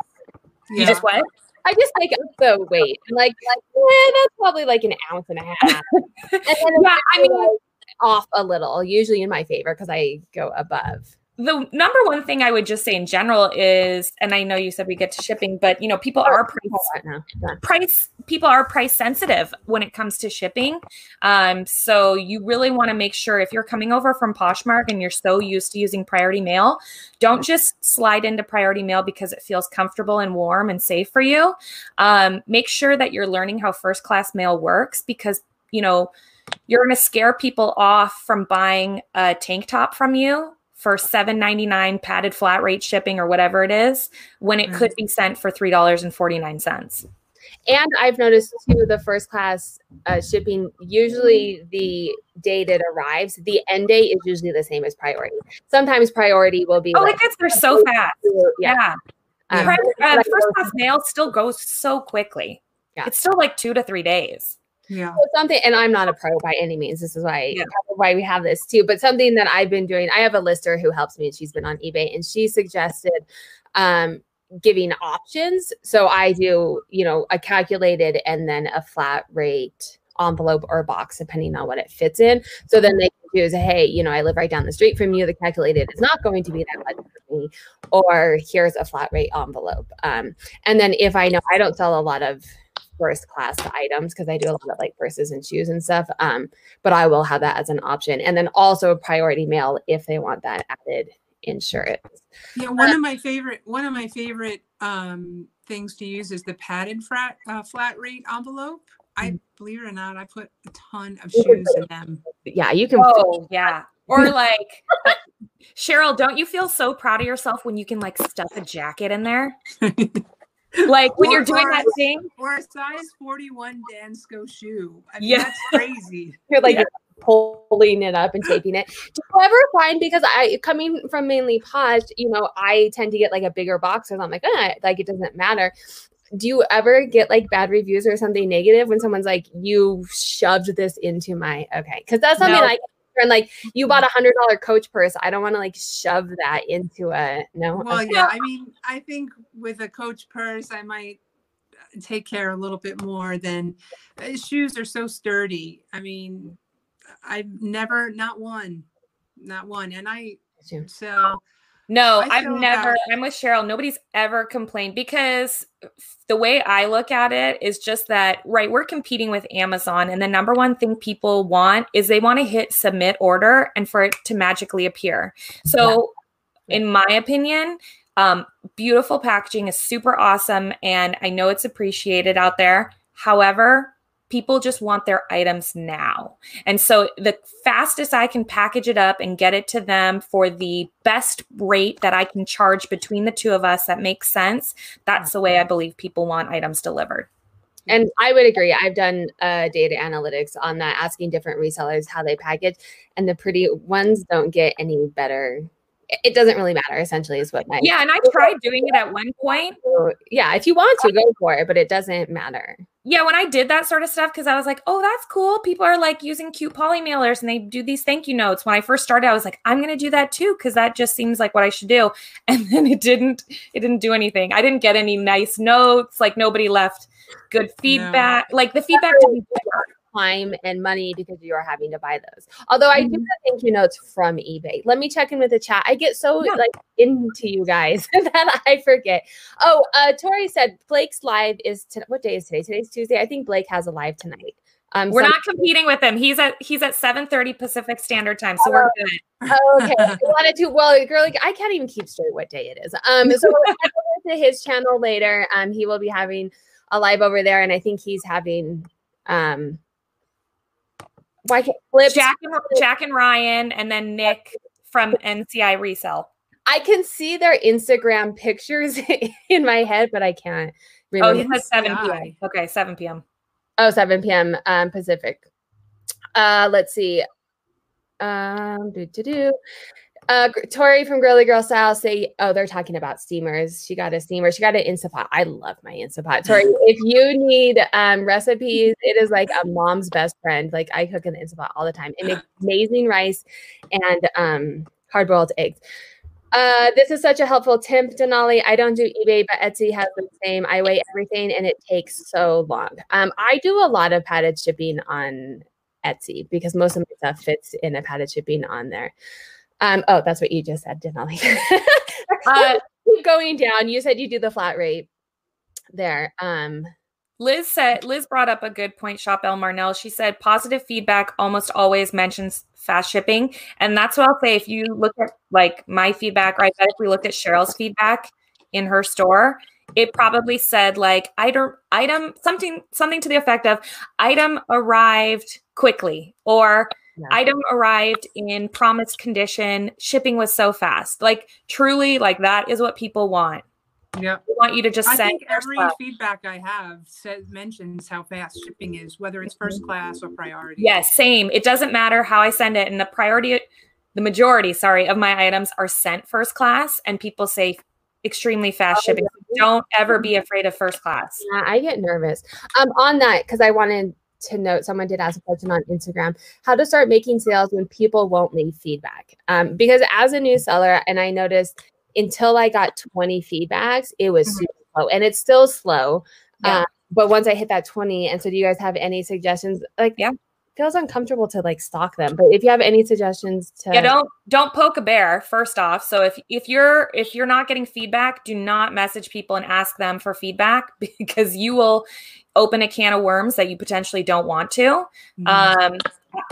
You just what? I just make up the weight. Like, like yeah, that's probably like an ounce and a half. and then yeah, I mean, off a little, usually in my favor because I go above. The number one thing I would just say in general is, and I know you said we get to shipping, but you know, people are price, price people are price sensitive when it comes to shipping. Um, so you really want to make sure if you're coming over from Poshmark and you're so used to using priority mail, don't just slide into priority mail because it feels comfortable and warm and safe for you. Um, make sure that you're learning how first class mail works because you know you're going to scare people off from buying a tank top from you for $7.99 padded flat rate shipping or whatever it is when it could be sent for $3.49 and i've noticed too the first class uh, shipping usually the date it arrives the end date is usually the same as priority. Sometimes priority will be oh like, it gets there so fast. yeah, yeah. Um, uh, first class mail still goes so quickly. Yeah. it's still like two to three days yeah. So something, and I'm not a pro by any means. This is why yeah. why we have this too. But something that I've been doing, I have a lister who helps me, and she's been on eBay, and she suggested um, giving options. So I do, you know, a calculated and then a flat rate envelope or box, depending on what it fits in. So then they can choose, hey, you know, I live right down the street from you. The calculated is not going to be that much for me, or here's a flat rate envelope. Um, and then if I know I don't sell a lot of first class items because I do a lot of like purses and shoes and stuff. Um, but I will have that as an option. And then also priority mail if they want that added insurance. Yeah, one uh, of my favorite one of my favorite um things to use is the padded flat uh, flat rate envelope. I mm. believe it or not, I put a ton of shoes in them. Yeah, you can. Oh, yeah. Or like, Cheryl, don't you feel so proud of yourself when you can like stuff a jacket in there? like when or, you're doing that thing or a size 41 Dansko shoe. I mean, yeah. that's crazy. you're like yeah. pulling it up and taping it. Do you ever find because I coming from mainly Posh, you know, I tend to get like a bigger box because I'm like, eh, like it doesn't matter. Do you ever get like bad reviews or something negative when someone's like, you shoved this into my okay? Because that's something no. I and like you bought a hundred dollar coach purse i don't want to like shove that into a no well yeah i mean i think with a coach purse i might uh, take care a little bit more than uh, shoes are so sturdy i mean i've never not one not one and i so no, I've never, I'm with Cheryl. Nobody's ever complained because the way I look at it is just that, right, we're competing with Amazon. And the number one thing people want is they want to hit submit order and for it to magically appear. So, yeah. in my opinion, um, beautiful packaging is super awesome. And I know it's appreciated out there. However, people just want their items now. And so the fastest I can package it up and get it to them for the best rate that I can charge between the two of us that makes sense, that's the way I believe people want items delivered. And I would agree. I've done uh, data analytics on that, asking different resellers how they package, and the pretty ones don't get any better it doesn't really matter essentially is what my yeah and i tried doing it at one point yeah if you want to go for it but it doesn't matter yeah when i did that sort of stuff because i was like oh that's cool. People are like using cute poly mailers and they do these thank you notes. When i first started i was like i'm gonna do that too because that just seems like what i should do. And then it didn't it didn't do anything. I didn't get any nice notes like nobody left good feedback no. like the feedback didn't time and money because you are having to buy those. Although I do mm-hmm. have thank you notes from eBay. Let me check in with the chat. I get so yeah. like into you guys that I forget. Oh, uh Tori said Blake's live is to, what day is today? Today's Tuesday. I think Blake has a live tonight. Um, we're not competing with him. He's at he's at 7:30 Pacific Standard Time, so oh, we're good. Okay. I wanted to. Well, girl, I can't even keep straight what day it is. Um, so to his channel later. Um, he will be having a live over there, and I think he's having um why can't Flip, Jack and Jack and Ryan, and then Nick from NCI Resell. I can see their Instagram pictures in my head, but I can't. Remember. Oh, he said 7 p.m. Okay, 7 p.m. Oh, 7 p.m. Um, Pacific. Uh, let's see. Um, do do do. Uh, Tori from Girly Girl Style say, oh, they're talking about steamers. She got a steamer. She got an Instapot. I love my Instapot. Tori, if you need um, recipes, it is like a mom's best friend. Like I cook in the Instapot all the time. It makes amazing rice and um, hard boiled eggs. Uh, this is such a helpful tip, Denali. I don't do eBay, but Etsy has the same. I weigh everything and it takes so long. Um, I do a lot of padded shipping on Etsy because most of my stuff fits in a padded shipping on there. Um, oh, that's what you just said, Denali. uh, going down, you said you do the flat rate there. Um, Liz said Liz brought up a good point, Shop El Marnell. She said positive feedback almost always mentions fast shipping. And that's what I'll say. If you look at like my feedback, right? If we looked at Cheryl's feedback in her store, it probably said like item item something something to the effect of item arrived quickly or yeah. item arrived in promised condition shipping was so fast like truly like that is what people want yeah we want you to just I send think every stuff. feedback i have says mentions how fast shipping is whether it's first class or priority yes yeah, same it doesn't matter how i send it and the priority the majority sorry of my items are sent first class and people say extremely fast oh, shipping. Don't ever be afraid of first class. Yeah, I get nervous. Um, on that, because I wanted to note, someone did ask a question on Instagram, how to start making sales when people won't leave feedback. Um, because as a new seller, and I noticed until I got 20 feedbacks, it was mm-hmm. super slow, and it's still slow. Yeah. Um, but once I hit that 20, and so do you guys have any suggestions? Like, yeah, feels uncomfortable to like stalk them. But if you have any suggestions to Yeah, don't don't poke a bear first off. So if if you're if you're not getting feedback, do not message people and ask them for feedback because you will open a can of worms that you potentially don't want to. Mm-hmm. Um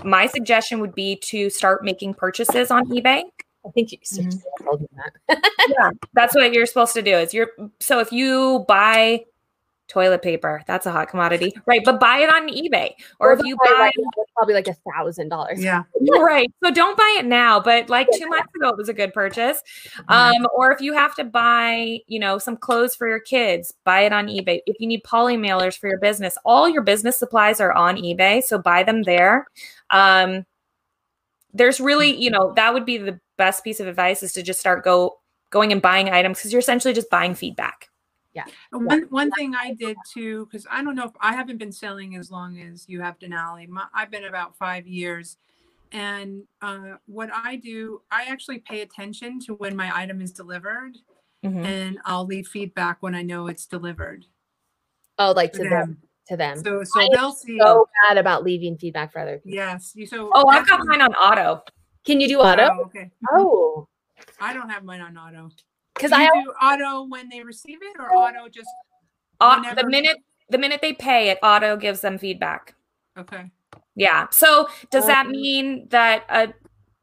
my suggestion would be to start making purchases on eBay. I think you mm-hmm. told me that. yeah, that's what you're supposed to do. Is you're so if you buy toilet paper that's a hot commodity right but buy it on ebay or, or if you buy right it's probably like a thousand dollars. Yeah. Right so don't buy it now but like two months ago it was a good purchase. Um or if you have to buy you know some clothes for your kids buy it on ebay. If you need poly mailers for your business all your business supplies are on ebay so buy them there. Um there's really you know that would be the best piece of advice is to just start go going and buying items because you're essentially just buying feedback yeah. One one thing I did too, because I don't know if I haven't been selling as long as you have Denali. My, I've been about five years, and uh, what I do, I actually pay attention to when my item is delivered, mm-hmm. and I'll leave feedback when I know it's delivered. Oh, like to, to them. them. To them. So, so they'll see. So bad about leaving feedback for other people. Yes. You so. Oh, I've got mine on auto. Can you do auto? Oh, okay. Oh. I don't have mine on auto because I do auto when they receive it or auto just uh, the minute the minute they pay it auto gives them feedback. Okay. Yeah. So does that mean that uh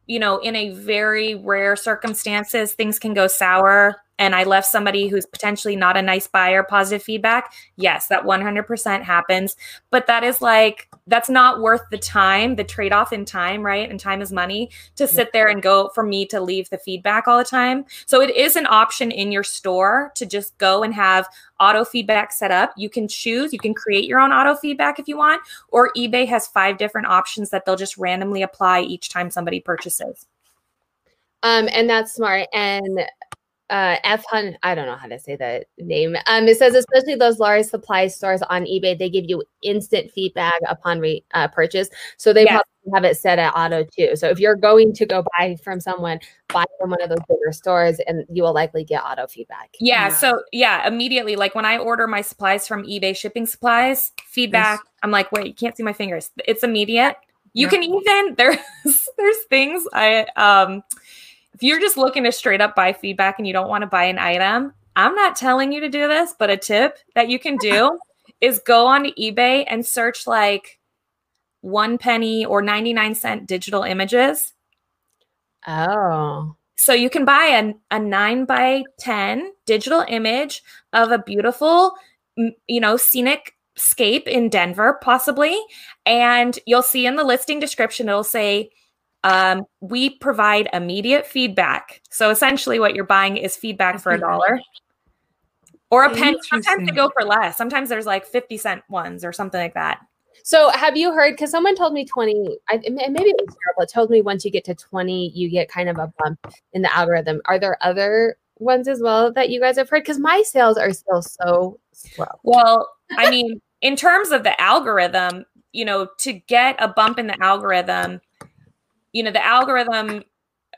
you know in a very rare circumstances things can go sour and I left somebody who's potentially not a nice buyer positive feedback, yes, that 100% happens. But that is like, that's not worth the time, the trade off in time, right? And time is money to sit there and go for me to leave the feedback all the time. So it is an option in your store to just go and have auto feedback set up. You can choose, you can create your own auto feedback if you want, or eBay has five different options that they'll just randomly apply each time somebody purchases. Um, and that's smart. And uh, F Hunt, I don't know how to say that name. Um, it says especially those large supply stores on eBay, they give you instant feedback upon re, uh, purchase. So they yes. probably have it set at auto too. So if you're going to go buy from someone, buy from one of those bigger stores, and you will likely get auto feedback. Yeah. yeah. So yeah, immediately, like when I order my supplies from eBay shipping supplies, feedback. Yes. I'm like, wait, you can't see my fingers. It's immediate. You yeah. can even there's there's things I um if you're just looking to straight up buy feedback and you don't want to buy an item, I'm not telling you to do this, but a tip that you can do is go on to eBay and search like one penny or 99 cent digital images. Oh. So you can buy a, a nine by 10 digital image of a beautiful, you know, scenic scape in Denver, possibly. And you'll see in the listing description, it'll say um, we provide immediate feedback. So essentially, what you're buying is feedback for a dollar or a penny. Sometimes they go for less. Sometimes there's like 50 cent ones or something like that. So have you heard? Because someone told me 20, I, maybe it was terrible. It told me once you get to 20, you get kind of a bump in the algorithm. Are there other ones as well that you guys have heard? Because my sales are still so slow. Well, I mean, in terms of the algorithm, you know, to get a bump in the algorithm, you know the algorithm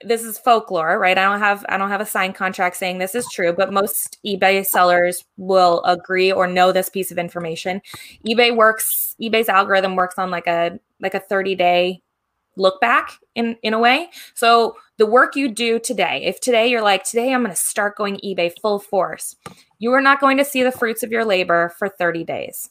this is folklore right i don't have i don't have a signed contract saying this is true but most ebay sellers will agree or know this piece of information ebay works ebay's algorithm works on like a like a 30 day look back in in a way so the work you do today, if today you're like, today I'm going to start going eBay full force, you are not going to see the fruits of your labor for 30 days.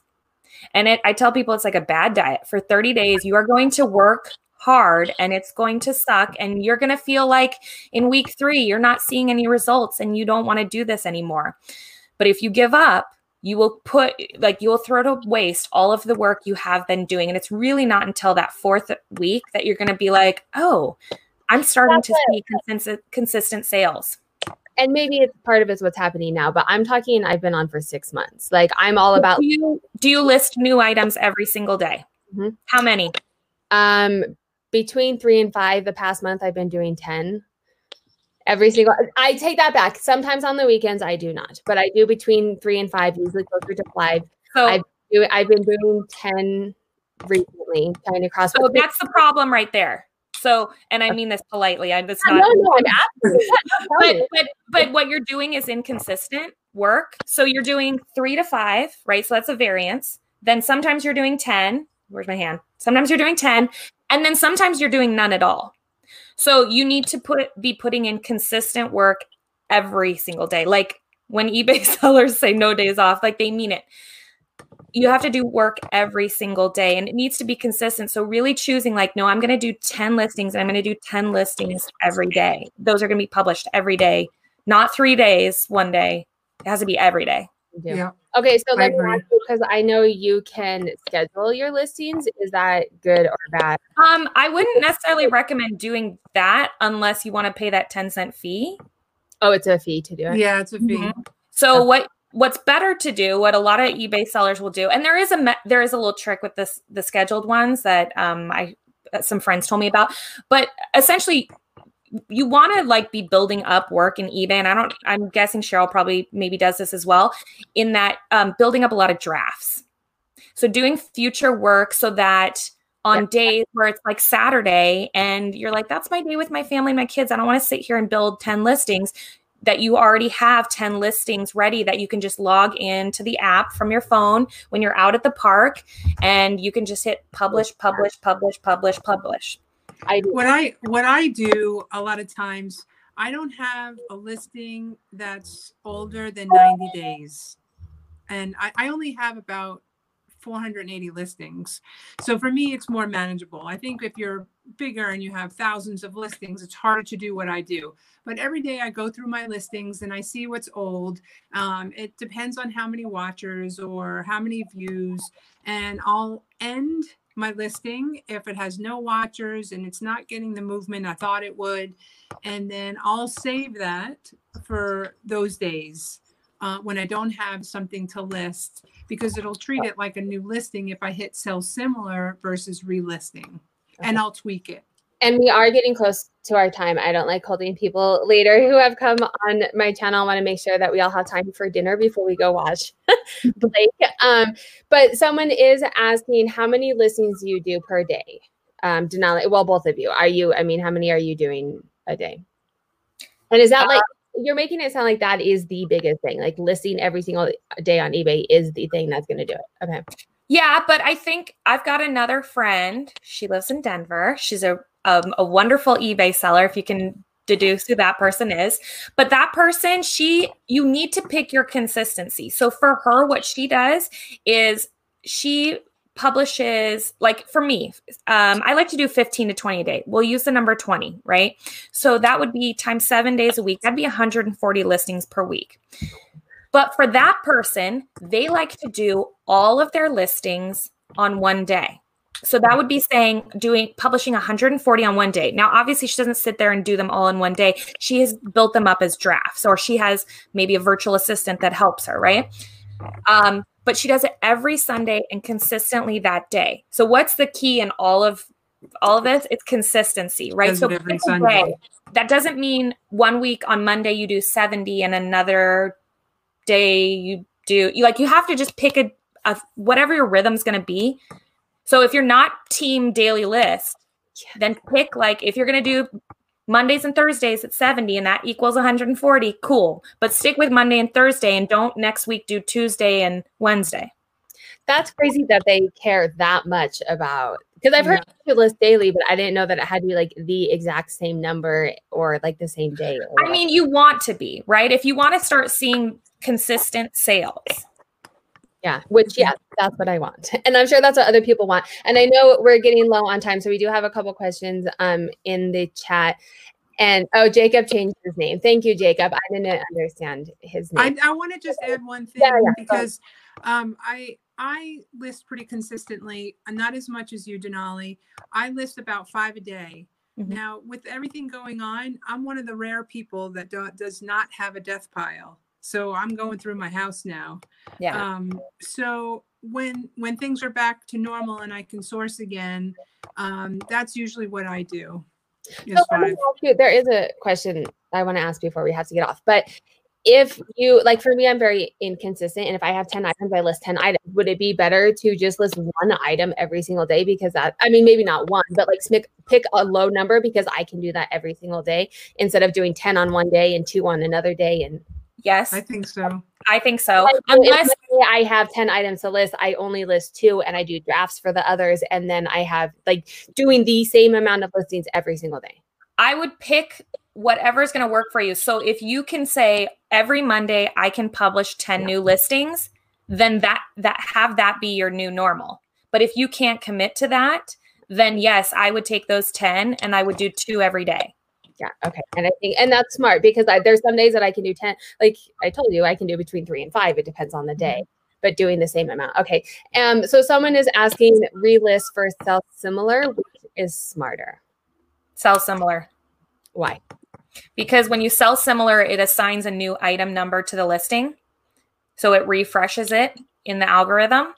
And it, I tell people it's like a bad diet. For 30 days, you are going to work hard and it's going to suck. And you're going to feel like in week three, you're not seeing any results and you don't want to do this anymore. But if you give up, you will put like you will throw to waste all of the work you have been doing and it's really not until that fourth week that you're going to be like oh i'm starting That's to it. see consistent consistent sales and maybe it's part of it's what's happening now but i'm talking i've been on for six months like i'm all about do you, do you list new items every single day mm-hmm. how many um between three and five the past month i've been doing 10 every single i take that back sometimes on the weekends i do not but i do between three and five usually closer to five so i've, do, I've been doing 10 recently trying to cross so that's the problem right there so, and I mean this politely. i'm just not. No, no, I'm but but but what you're doing is inconsistent work. So you're doing three to five, right? So that's a variance. Then sometimes you're doing ten. Where's my hand? Sometimes you're doing ten, and then sometimes you're doing none at all. So you need to put be putting in consistent work every single day. Like when eBay sellers say no days off, like they mean it you have to do work every single day and it needs to be consistent. So really choosing like, no, I'm going to do 10 listings and I'm going to do 10 listings every day. Those are going to be published every day, not three days, one day. It has to be every day. Yeah. Okay. So let me ask you because I know you can schedule your listings. Is that good or bad? Um, I wouldn't necessarily recommend doing that unless you want to pay that 10 cent fee. Oh, it's a fee to do it. Yeah, it's a fee. Mm-hmm. So what what's better to do what a lot of ebay sellers will do and there is a me- there is a little trick with this the scheduled ones that um i some friends told me about but essentially you want to like be building up work in ebay and i don't i'm guessing cheryl probably maybe does this as well in that um, building up a lot of drafts so doing future work so that on yeah. days where it's like Saturday and you're like, that's my day with my family and my kids. I don't want to sit here and build 10 listings that you already have 10 listings ready that you can just log in to the app from your phone when you're out at the park and you can just hit publish publish publish publish publish I do. what i what i do a lot of times i don't have a listing that's older than 90 days and i, I only have about 480 listings. So for me, it's more manageable. I think if you're bigger and you have thousands of listings, it's harder to do what I do. But every day I go through my listings and I see what's old. Um, it depends on how many watchers or how many views. And I'll end my listing if it has no watchers and it's not getting the movement I thought it would. And then I'll save that for those days uh, when I don't have something to list because it'll treat it like a new listing if I hit sell similar versus relisting and I'll tweak it. And we are getting close to our time. I don't like holding people later who have come on my channel. I want to make sure that we all have time for dinner before we go watch Blake. Um, but someone is asking how many listings do you do per day? Um, Denali, well, both of you. Are you, I mean, how many are you doing a day? And is that like you're making it sound like that is the biggest thing. Like listing every single day on eBay is the thing that's going to do it. Okay. Yeah, but I think I've got another friend. She lives in Denver. She's a um, a wonderful eBay seller. If you can deduce who that person is, but that person, she you need to pick your consistency. So for her, what she does is she publishes like for me um, i like to do 15 to 20 a day we'll use the number 20 right so that would be times seven days a week that'd be 140 listings per week but for that person they like to do all of their listings on one day so that would be saying doing publishing 140 on one day. Now, obviously, she doesn't sit there and do them all in one day. She has built them up as drafts, or she has maybe a virtual assistant that helps her, right? Um, but she does it every Sunday and consistently that day. So what's the key in all of all of this? It's consistency, right? so every Sunday. that doesn't mean one week on Monday you do 70 and another day you do you like you have to just pick a, a whatever your rhythm's going to be. So if you're not team daily list, then pick like if you're going to do Mondays and Thursdays at 70 and that equals 140, cool. But stick with Monday and Thursday and don't next week do Tuesday and Wednesday. That's crazy that they care that much about because I've heard yeah. list daily, but I didn't know that it had to be like the exact same number or like the same day. I mean, you want to be right if you want to start seeing consistent sales. Yeah, which yeah, that's what I want. And I'm sure that's what other people want. And I know we're getting low on time, so we do have a couple questions um in the chat. And oh, Jacob changed his name. Thank you, Jacob. I didn't understand his name. I, I want to just add one thing yeah, yeah, because um, I I list pretty consistently, not as much as you, Denali. I list about five a day. Mm-hmm. Now, with everything going on, I'm one of the rare people that do, does not have a death pile. So I'm going through my house now. Yeah. Um, so when when things are back to normal and I can source again, um, that's usually what I do. So you, there is a question I want to ask before we have to get off, but if you like for me i'm very inconsistent and if i have 10 items i list 10 items would it be better to just list one item every single day because that i mean maybe not one but like pick, pick a low number because i can do that every single day instead of doing 10 on one day and two on another day and yes i think so i think so like, unless i have 10 items to list i only list two and i do drafts for the others and then i have like doing the same amount of listings every single day i would pick whatever is going to work for you. So if you can say every Monday I can publish 10 new listings, then that that have that be your new normal. But if you can't commit to that, then yes, I would take those 10 and I would do two every day. Yeah. Okay. And I think, and that's smart because I, there's some days that I can do 10, like I told you, I can do between three and five. It depends on the day, but doing the same amount. Okay. Um, so someone is asking relist for sell similar, which is smarter. Sell similar. Why? because when you sell similar, it assigns a new item number to the listing. So it refreshes it in the algorithm.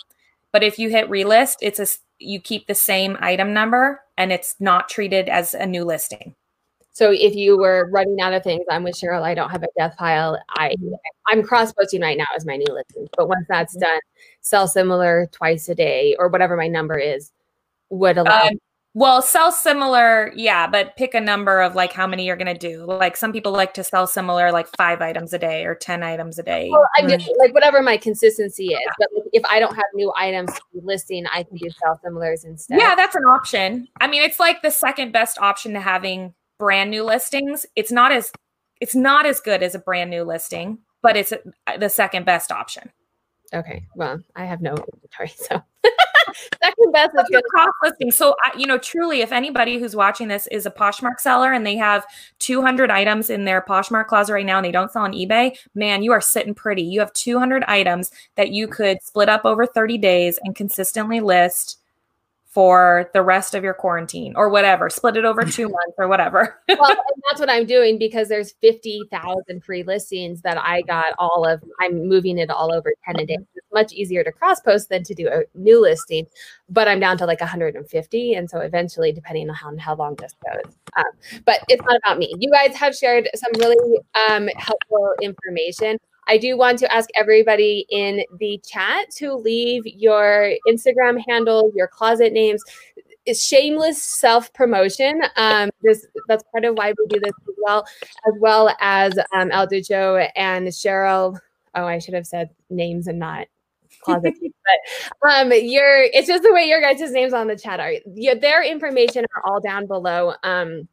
But if you hit relist, it's a you keep the same item number and it's not treated as a new listing. So if you were running out of things, I'm with Cheryl. I don't have a death pile. I I'm cross posting right now as my new listing. But once that's mm-hmm. done, sell similar twice a day or whatever my number is would allow um, well, sell similar, yeah, but pick a number of like how many you're going to do. Like some people like to sell similar, like five items a day or 10 items a day. Well, I mean, like whatever my consistency is. But like, if I don't have new items listing, I can do sell similars instead. Yeah, that's an option. I mean, it's like the second best option to having brand new listings. It's not as it's not as good as a brand new listing, but it's the second best option. Okay. Well, I have no inventory, so second best is good. cross listing. So, I, you know, truly, if anybody who's watching this is a Poshmark seller and they have 200 items in their Poshmark closet right now and they don't sell on eBay, man, you are sitting pretty. You have 200 items that you could split up over 30 days and consistently list for the rest of your quarantine or whatever. Split it over two months or whatever. well, that's what I'm doing because there's 50,000 free listings that I got all of. I'm moving it all over 10 a day. It's much easier to cross post than to do a new listing, but I'm down to like 150. And so eventually, depending on how, how long this goes, um, but it's not about me. You guys have shared some really um, helpful information. I do want to ask everybody in the chat to leave your Instagram handle, your closet names. It's shameless self promotion. Um, this that's part of why we do this as well, as well as um, El Ducho and Cheryl. Oh, I should have said names and not closet but um your it's just the way your guys' names on the chat are yeah, their information are all down below um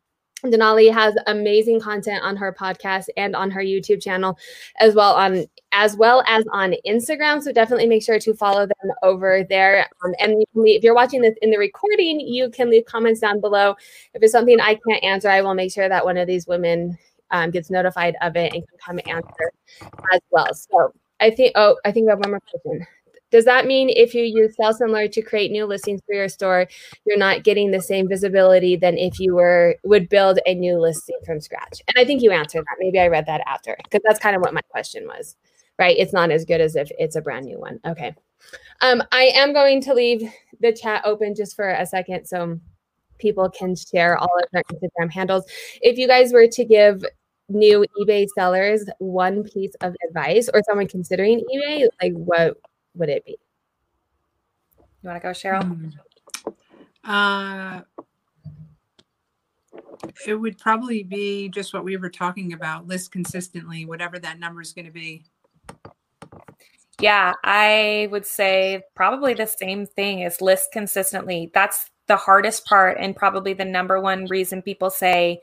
Denali has amazing content on her podcast and on her YouTube channel as well on as well as on Instagram. So definitely make sure to follow them over there. Um, and you leave, if you're watching this in the recording, you can leave comments down below. If it's something I can't answer, I will make sure that one of these women um, gets notified of it and can come answer as well. So I think oh I think we have one more question. Does that mean if you use Sell Similar to create new listings for your store, you're not getting the same visibility than if you were would build a new listing from scratch? And I think you answered that. Maybe I read that after because that's kind of what my question was. Right? It's not as good as if it's a brand new one. Okay. Um, I am going to leave the chat open just for a second so people can share all of their Instagram handles. If you guys were to give new eBay sellers one piece of advice or someone considering eBay, like what would it be? You want to go, Cheryl? Hmm. Uh, it would probably be just what we were talking about list consistently, whatever that number is going to be. Yeah, I would say probably the same thing is list consistently. That's the hardest part and probably the number one reason people say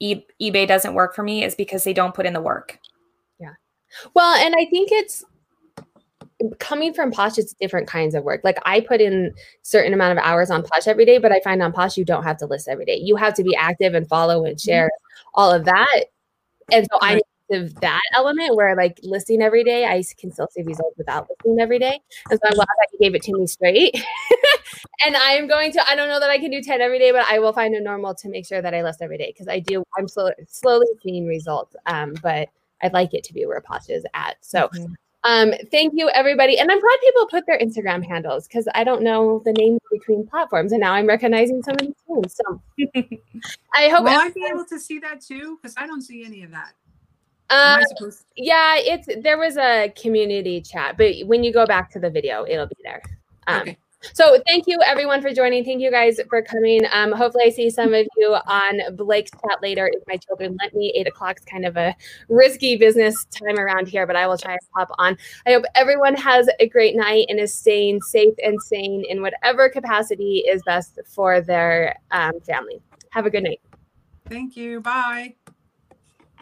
e- eBay doesn't work for me is because they don't put in the work. Yeah. Well, and I think it's coming from Posh, it's different kinds of work. Like I put in certain amount of hours on Posh every day, but I find on Posh you don't have to list every day. You have to be active and follow and share mm-hmm. all of that. And so I of that element where like listing every day, I can still see results without listing every day. And so I'm glad that you gave it to me straight. and I am going to, I don't know that I can do 10 every day, but I will find a normal to make sure that I list every day because I do, I'm slow, slowly seeing results. Um, but I'd like it to be where Posh is at. So mm-hmm. Um, thank you everybody. And I'm glad people put their Instagram handles because I don't know the names between platforms. And now I'm recognizing some of these names. So I hope Will I be able to see that too? Because I don't see any of that. Um, yeah, it's there was a community chat, but when you go back to the video, it'll be there. Um, okay. So thank you everyone for joining. Thank you guys for coming. Um, hopefully I see some of you on Blake's chat later if my children let me. Eight o'clock is kind of a risky business time around here, but I will try to pop on. I hope everyone has a great night and is staying safe and sane in whatever capacity is best for their um, family. Have a good night. Thank you. Bye.